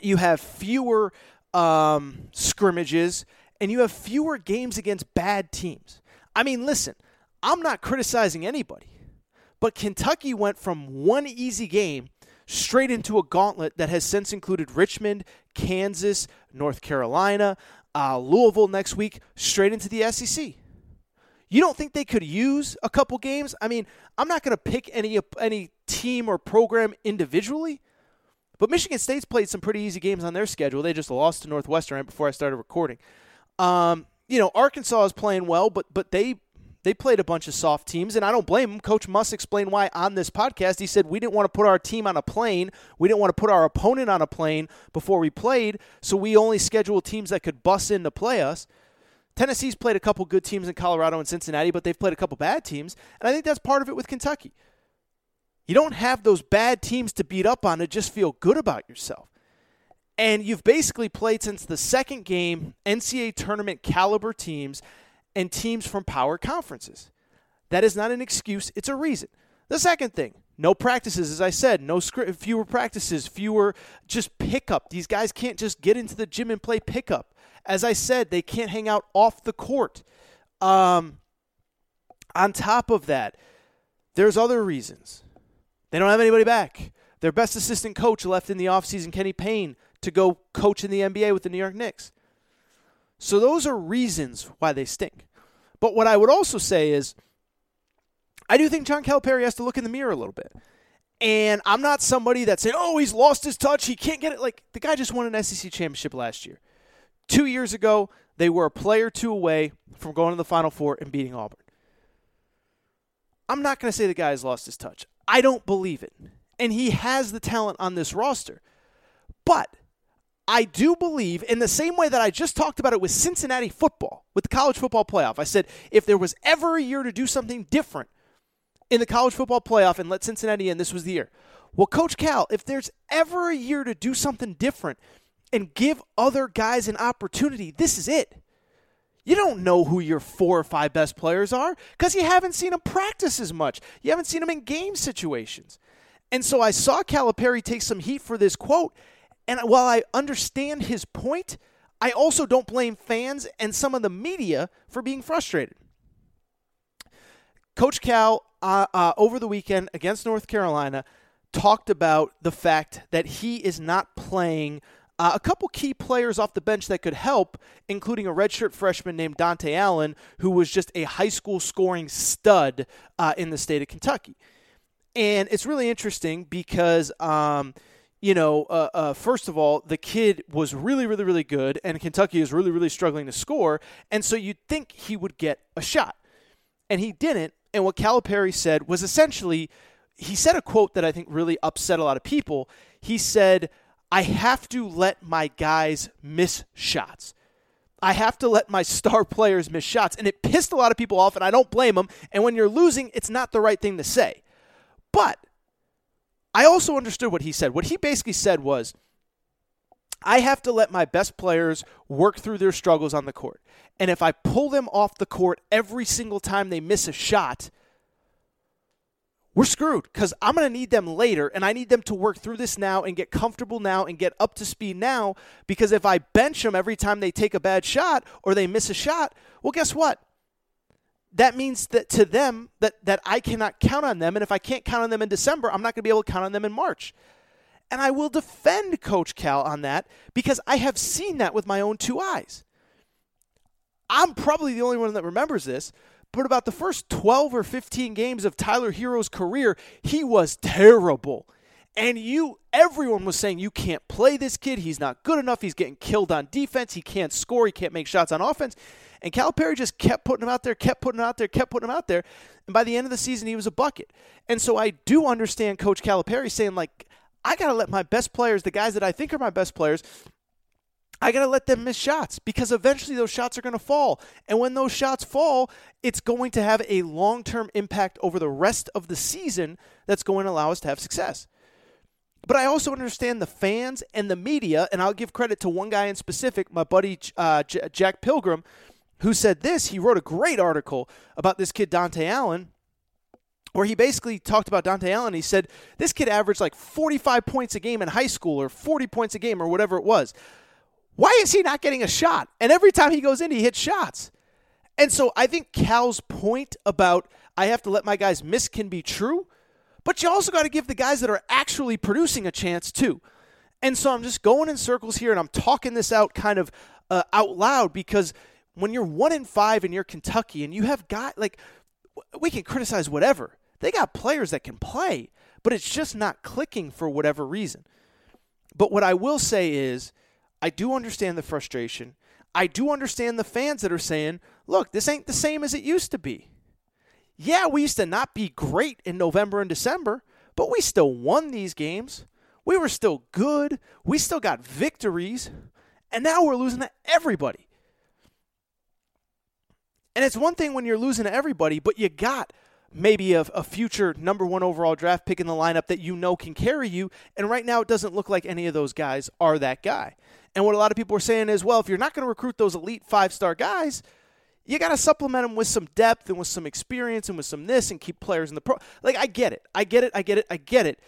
You have fewer um, scrimmages, and you have fewer games against bad teams. I mean, listen, I'm not criticizing anybody, but Kentucky went from one easy game straight into a gauntlet that has since included Richmond, Kansas, North Carolina, uh, Louisville next week, straight into the SEC. You don't think they could use a couple games? I mean, I'm not going to pick any any team or program individually, but Michigan State's played some pretty easy games on their schedule. They just lost to Northwestern right before I started recording. Um, you know, Arkansas is playing well, but but they they played a bunch of soft teams, and I don't blame them. Coach Muss explained why on this podcast. He said, We didn't want to put our team on a plane. We didn't want to put our opponent on a plane before we played, so we only scheduled teams that could bus in to play us. Tennessee's played a couple good teams in Colorado and Cincinnati, but they've played a couple bad teams, and I think that's part of it with Kentucky. You don't have those bad teams to beat up on to just feel good about yourself. And you've basically played since the second game NCAA tournament caliber teams and teams from power conferences. That is not an excuse, it's a reason. The second thing, no practices, as I said, no script, fewer practices, fewer just pickup. These guys can't just get into the gym and play pickup. As I said, they can't hang out off the court. Um, on top of that, there's other reasons. They don't have anybody back. Their best assistant coach left in the offseason, Kenny Payne, to go coach in the NBA with the New York Knicks. So those are reasons why they stink. But what I would also say is, I do think John Calipari has to look in the mirror a little bit. And I'm not somebody that's saying, oh, he's lost his touch. He can't get it. Like, the guy just won an SEC championship last year. Two years ago, they were a player two away from going to the Final Four and beating Auburn. I'm not going to say the guy has lost his touch. I don't believe it. And he has the talent on this roster. But I do believe, in the same way that I just talked about it with Cincinnati football, with the college football playoff, I said if there was ever a year to do something different in the college football playoff and let Cincinnati in, this was the year. Well, Coach Cal, if there's ever a year to do something different and give other guys an opportunity, this is it. You don't know who your four or five best players are because you haven't seen them practice as much. You haven't seen them in game situations. And so I saw Calipari take some heat for this quote, and while I understand his point, I also don't blame fans and some of the media for being frustrated. Coach Cal, uh, uh, over the weekend against North Carolina, talked about the fact that he is not playing uh, a couple key players off the bench that could help, including a redshirt freshman named Dontaie Allen, who was just a high school scoring stud uh, in the state of Kentucky. And it's really interesting because. Um, you know, uh, uh, first of all, the kid was really, really, really good, and Kentucky is really, really struggling to score. And so you'd think he would get a shot. And he didn't. And what Calipari said was essentially, he said a quote that I think really upset a lot of people. He said, I have to let my guys miss shots. I have to let my star players miss shots. And it pissed a lot of people off, and I don't blame them. And when you're losing, it's not the right thing to say. But I also understood what he said. What he basically said was, I have to let my best players work through their struggles on the court. And if I pull them off the court every single time they miss a shot, we're screwed because I'm going to need them later, and I need them to work through this now and get comfortable now and get up to speed now. Because if I bench them every time they take a bad shot or they miss a shot, well, guess what? That means that to them that that I cannot count on them, and if I can't count on them in December, I'm not going to be able to count on them in March. And I will defend Coach Cal on that because I have seen that with my own two eyes. I'm probably the only one that remembers this, but about the first 12 or 15 games of Tyler Herro's career, he was terrible. And you everyone was saying you can't play this kid. He's not good enough. He's getting killed on defense. He can't score. He can't make shots on offense. And Calipari just kept putting him out there, kept putting him out there, kept putting him out there. And by the end of the season, he was a bucket. And so I do understand Coach Calipari saying, like, I got to let my best players, the guys that I think are my best players, I got to let them miss shots because eventually those shots are going to fall. And when those shots fall, it's going to have a long term impact over the rest of the season that's going to allow us to have success. But I also understand the fans and the media, and I'll give credit to one guy in specific, my buddy uh, J- Jack Pilgrim, who said this. He wrote a great article about this kid, Dontaie Allen, where he basically talked about Dontaie Allen. He said this kid averaged like 45 points a game in high school or 40 points a game or whatever it was. Why is he not getting a shot? And every time he goes in, he hits shots. And so I think Cal's point about I have to let my guys miss can be true, but you also got to give the guys that are actually producing a chance too. And so I'm just going in circles here and I'm talking this out kind of uh, out loud because when you're one in five and you're Kentucky and you have got like we can criticize whatever. They got players that can play, but it's just not clicking for whatever reason. But what I will say is I do understand the frustration. I do understand the fans that are saying, look, this ain't the same as it used to be. Yeah, we used to not be great in November and December, but we still won these games. We were still good. We still got victories. And now we're losing to everybody. And it's one thing when you're losing to everybody, but you got maybe a, a, future number one overall draft pick in the lineup that you know can carry you. And right now, it doesn't look like any of those guys are that guy. And what a lot of people are saying is, well, if you're not going to recruit those elite five star guys, you got to supplement them with some depth and with some experience and with some this and keep players in the pro. Like, I get it. I get it. I get it. I get it.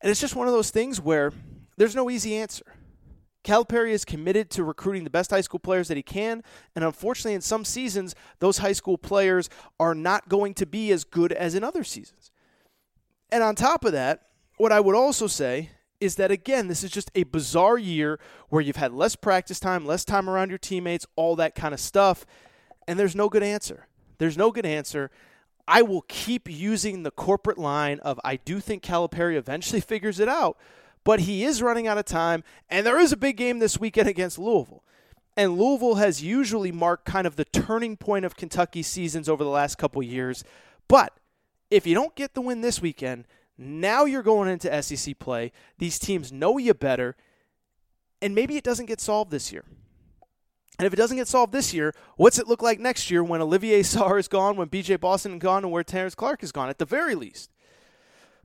And it's just one of those things where there's no easy answer. Calipari is committed to recruiting the best high school players that he can, and unfortunately, in some seasons, those high school players are not going to be as good as in other seasons. And on top of that, what I would also say is that again, this is just a bizarre year where you've had less practice time, less time around your teammates, all that kind of stuff, and there's no good answer. There's no good answer. I will keep using the corporate line of I do think Calipari eventually figures it out, but he is running out of time, and there is a big game this weekend against Louisville. And Louisville has usually marked kind of the turning point of Kentucky seasons over the last couple years. But if you don't get the win this weekend, now you're going into SEC play. These teams know you better, and maybe it doesn't get solved this year. And if it doesn't get solved this year, what's it look like next year when Olivier Sarr is gone, when BJ Boston is gone, and where Terrence Clarke is gone, at the very least?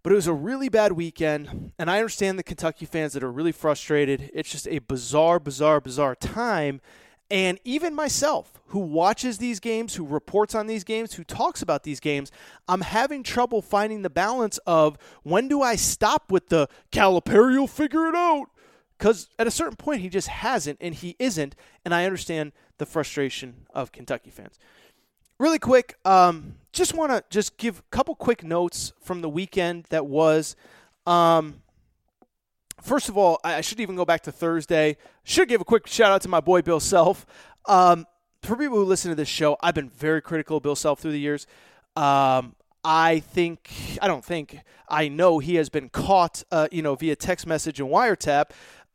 But it was a really bad weekend, and I understand the Kentucky fans that are really frustrated. It's just a bizarre, bizarre, bizarre time. And even myself, who watches these games, who reports on these games, who talks about these games, I'm having trouble finding the balance of when do I stop with the Calipari will figure it out? Because at a certain point, he just hasn't, and he isn't. And I understand the frustration of Kentucky fans. Really quick, um, just want to just give a couple quick notes from the weekend that was. Um, first of all, I should even go back to Thursday. Should give a quick shout out to my boy Bill Self. Um, for people who listen to this show, I've been very critical of Bill Self through the years. Um, I think, I don't think, I know he has been caught, uh, you know, via text message and wiretap.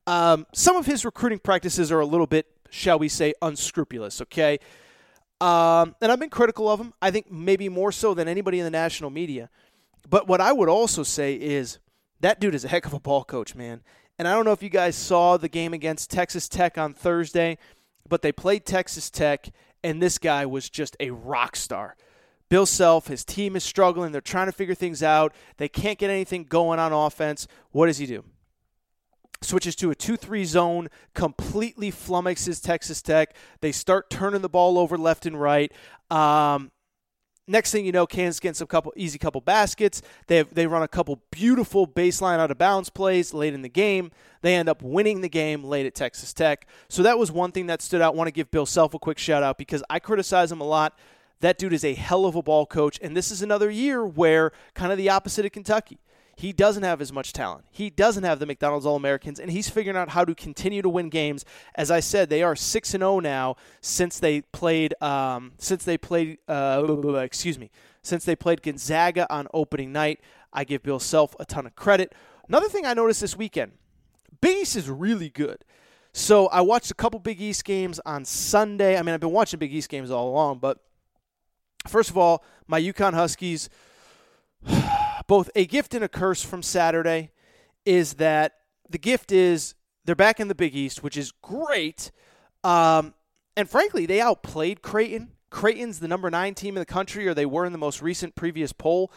Um, some of his recruiting practices are a little bit, shall we say, unscrupulous. Okay. Um, and I've been critical of him. I think maybe more so than anybody in the national media. But what I would also say is that dude is a heck of a ball coach, man. And I don't know if you guys saw the game against Texas Tech on Thursday, but they played Texas Tech, and this guy was just a rock star. Bill Self, his team is struggling. They're trying to figure things out. They can't get anything going on offense. What does he do? Switches to a 2-3 zone, completely flummoxes Texas Tech. They start turning the ball over left and right. Um, next thing you know, Kansas gets a couple easy couple baskets. They have, they run a couple beautiful baseline out of bounds plays late in the game. They end up winning the game late at Texas Tech. So that was one thing that stood out. I want to give Bill Self a quick shout out because I criticize him a lot. That dude is a hell of a ball coach, and this is another year where kind of the opposite of Kentucky. He doesn't have as much talent. He doesn't have the McDonald's All Americans, and he's figuring out how to continue to win games. As I said, they are six and zero oh now since they played. Um, since they played. Uh, excuse me. Since they played Gonzaga on opening night, I give Bill Self a ton of credit. Another thing I noticed this weekend, Big East is really good. So I watched a couple Big East games on Sunday. I mean, I've been watching Big East games all along, but first of all, my UConn Huskies both a gift and a curse from Saturday is that the gift is they're back in the Big East, which is great. Um, and frankly, they outplayed Creighton. Creighton's the number nine team in the country, or they were in the most recent previous poll.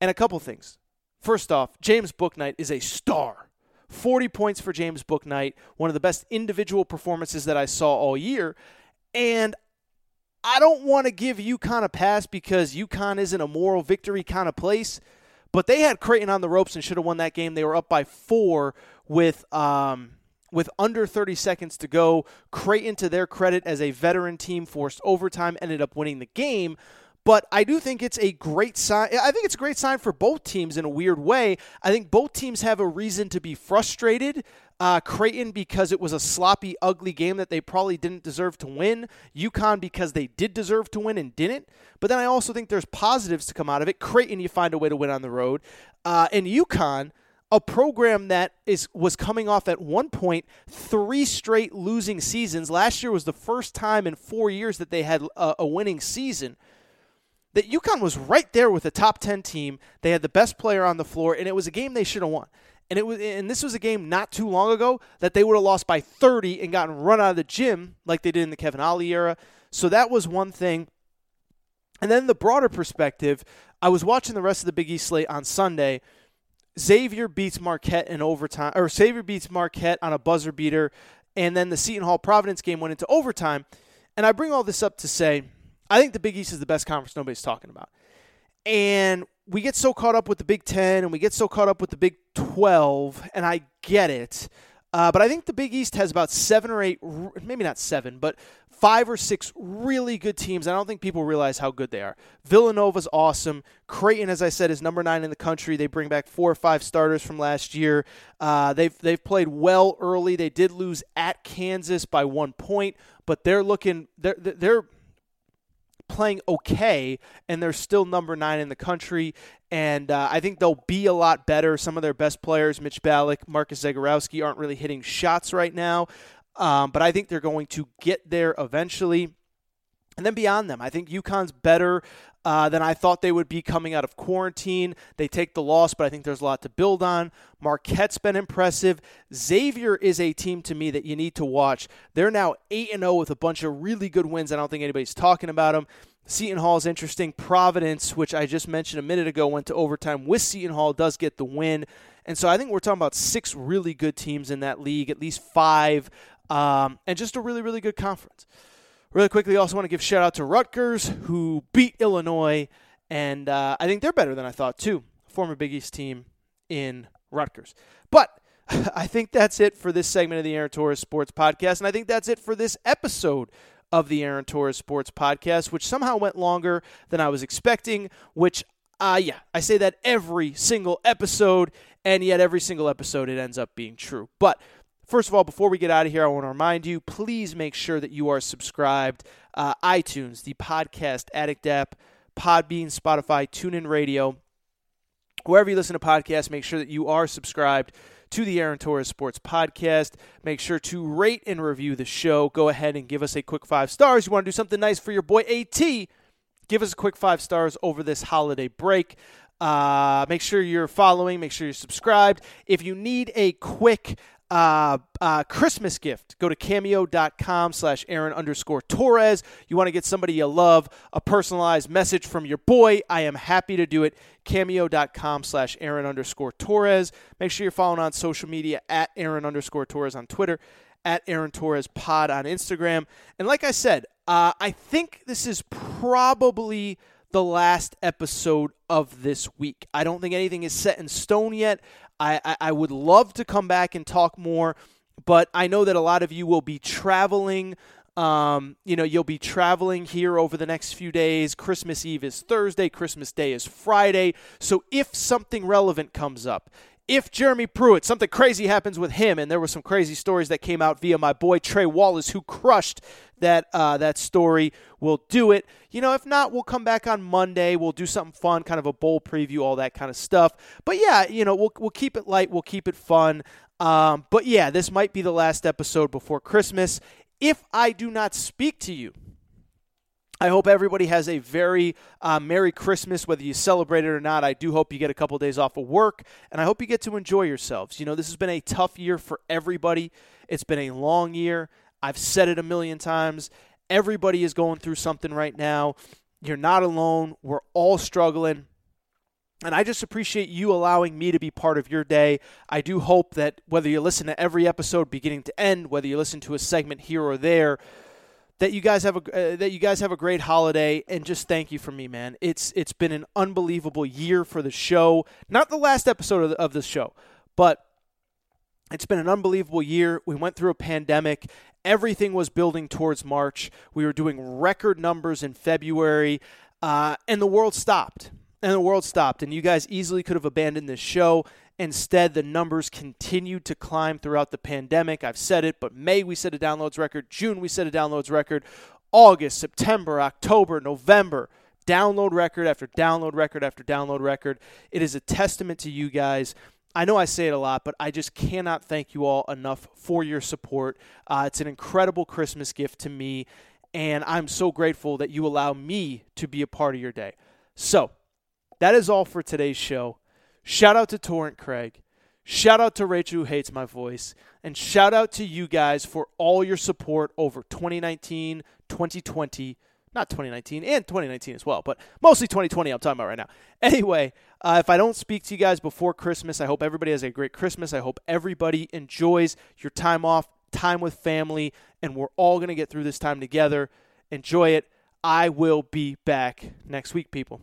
And a couple things. First off, James Bouknight is a star. 40 points for James Bouknight, one of the best individual performances that I saw all year. And I don't want to give UConn a pass because UConn isn't a moral victory kind of place. But they had Creighton on the ropes and should have won that game. They were up by four with um, with under 30 seconds to go. Creighton, to their credit, as a veteran team, forced overtime, ended up winning the game. But I do think it's a great sign. I think it's a great sign for both teams in a weird way. I think both teams have a reason to be frustrated. Uh, Creighton because it was a sloppy, ugly game that they probably didn't deserve to win. UConn because they did deserve to win and didn't. But then I also think there's positives to come out of it. Creighton, you find a way to win on the road. Uh, and UConn, a program that is was coming off at one point three straight losing seasons. Last year was the first time in four years that they had a, a winning season that UConn was right there with a top 10 team. They had the best player on the floor, and it was a game they should have won. And it was, and this was a game not too long ago that they would have lost by 30 and gotten run out of the gym like they did in the Kevin Ollie era. So that was one thing. And then the broader perspective, I was watching the rest of the Big East slate on Sunday. Xavier beats Marquette in overtime, or Xavier beats Marquette on a buzzer beater, and then the Seton Hall Providence game went into overtime. And I bring all this up to say I think the Big East is the best conference nobody's talking about. And we get so caught up with the Big Ten and we get so caught up with the Big 12, and I get it. Uh, but I think the Big East has about seven or eight, maybe not seven, but five or six really good teams. I don't think people realize how good they are. Villanova's awesome. Creighton, as I said, is number nine in the country. They bring back four or five starters from last year. Uh, they've they've played well early. They did lose at Kansas by one point, but they're looking they're they're playing okay, and they're still number nine in the country. And uh, I think they'll be a lot better. Some of their best players, Mitch Ballock, Marcus Zegarowski, aren't really hitting shots right now. Um, but I think they're going to get there eventually. And then beyond them, I think UConn's better uh, than I thought they would be coming out of quarantine. They take the loss, but I think there's a lot to build on. Marquette's been impressive. Xavier is a team to me that you need to watch. They're now 8 0 with a bunch of really good wins. I don't think anybody's talking about them. Seton Hall is interesting. Providence, which I just mentioned a minute ago, went to overtime with Seton Hall, does get the win. And so I think we're talking about six really good teams in that league, at least five, um, and just a really, really good conference. Really quickly, also want to give shout out to Rutgers, who beat Illinois, and uh, I think they're better than I thought too. Former Big East team in Rutgers, but I think that's it for this segment of the Aaron Torres Sports Podcast, and I think that's it for this episode of the Aaron Torres Sports Podcast, which somehow went longer than I was expecting. Which, uh, yeah, I say that every single episode, and yet every single episode it ends up being true. But First of all, before we get out of here, I want to remind you please make sure that you are subscribed. Uh, iTunes, the Podcast Addict app, Podbean, Spotify, TuneIn Radio. Wherever you listen to podcasts, make sure that you are subscribed to the Aaron Torres Sports Podcast. Make sure to rate and review the show. Go ahead and give us a quick five stars. You want to do something nice for your boy AT? Give us a quick five stars over this holiday break. Uh, make sure you're following. Make sure you're subscribed. If you need a quick uh, uh, Christmas gift, go to cameo.com slash Aaron underscore Torres. You want to get somebody you love, a personalized message from your boy. I am happy to do it. Cameo.com slash Aaron underscore Torres. Make sure you're following on social media at Aaron underscore Torres on Twitter, at Aaron Torres Pod on Instagram. And like I said, uh, I think this is probably the last episode of this week. I don't think anything is set in stone yet. I, I, I, would love to come back and talk more, but I know that a lot of you will be traveling. Um, you know, you'll be traveling here over the next few days. Christmas Eve is Thursday, Christmas Day is Friday. So if something relevant comes up, if Jeremy Pruitt, something crazy happens with him, and there were some crazy stories that came out via my boy Trey Wallace, who crushed that uh, that story, we'll do it. You know, if not, we'll come back on Monday. We'll do something fun, kind of a bowl preview, all that kind of stuff. But yeah, you know, we'll we'll keep it light, we'll keep it fun. Um, but yeah, this might be the last episode before Christmas. If I do not speak to you I hope everybody has a very uh, Merry Christmas, whether you celebrate it or not. I do hope you get a couple of days off of work, and I hope you get to enjoy yourselves. You know, this has been a tough year for everybody. It's been a long year. I've said it a million times. Everybody is going through something right now. You're not alone. We're all struggling. And I just appreciate you allowing me to be part of your day. I do hope that whether you listen to every episode beginning to end, whether you listen to a segment here or there, that you guys have a uh, that you guys have a great holiday and just thank you for me man. It's it's been an unbelievable year for the show. Not the last episode of, the, of show but it's been an unbelievable year. We went through a pandemic. Everything was building towards march. We were doing record numbers in february uh, and the world stopped and the world stopped and you guys easily could have abandoned this show Instead, the numbers continued to climb throughout the pandemic. I've said it, but May we set a downloads record, June we set a downloads record, August, September, October, November, download record after download record after download record. It is a testament to you guys. I know I say it a lot, but I just cannot thank you all enough for your support. Uh, it's an incredible Christmas gift to me, and I'm so grateful that you allow me to be a part of your day. So, that is all for today's show. Shout out to Torrent Craig. Shout out to Rachel who hates my voice. And shout out to you guys for all your support over 2019, 2020, not 2019, and 2019 as well, but mostly 2020 I'm talking about right now. Anyway, uh, if I don't speak to you guys before Christmas, I hope everybody has a great Christmas. I hope everybody enjoys your time off, time with family, and we're all going to get through this time together. Enjoy it. I will be back next week, people.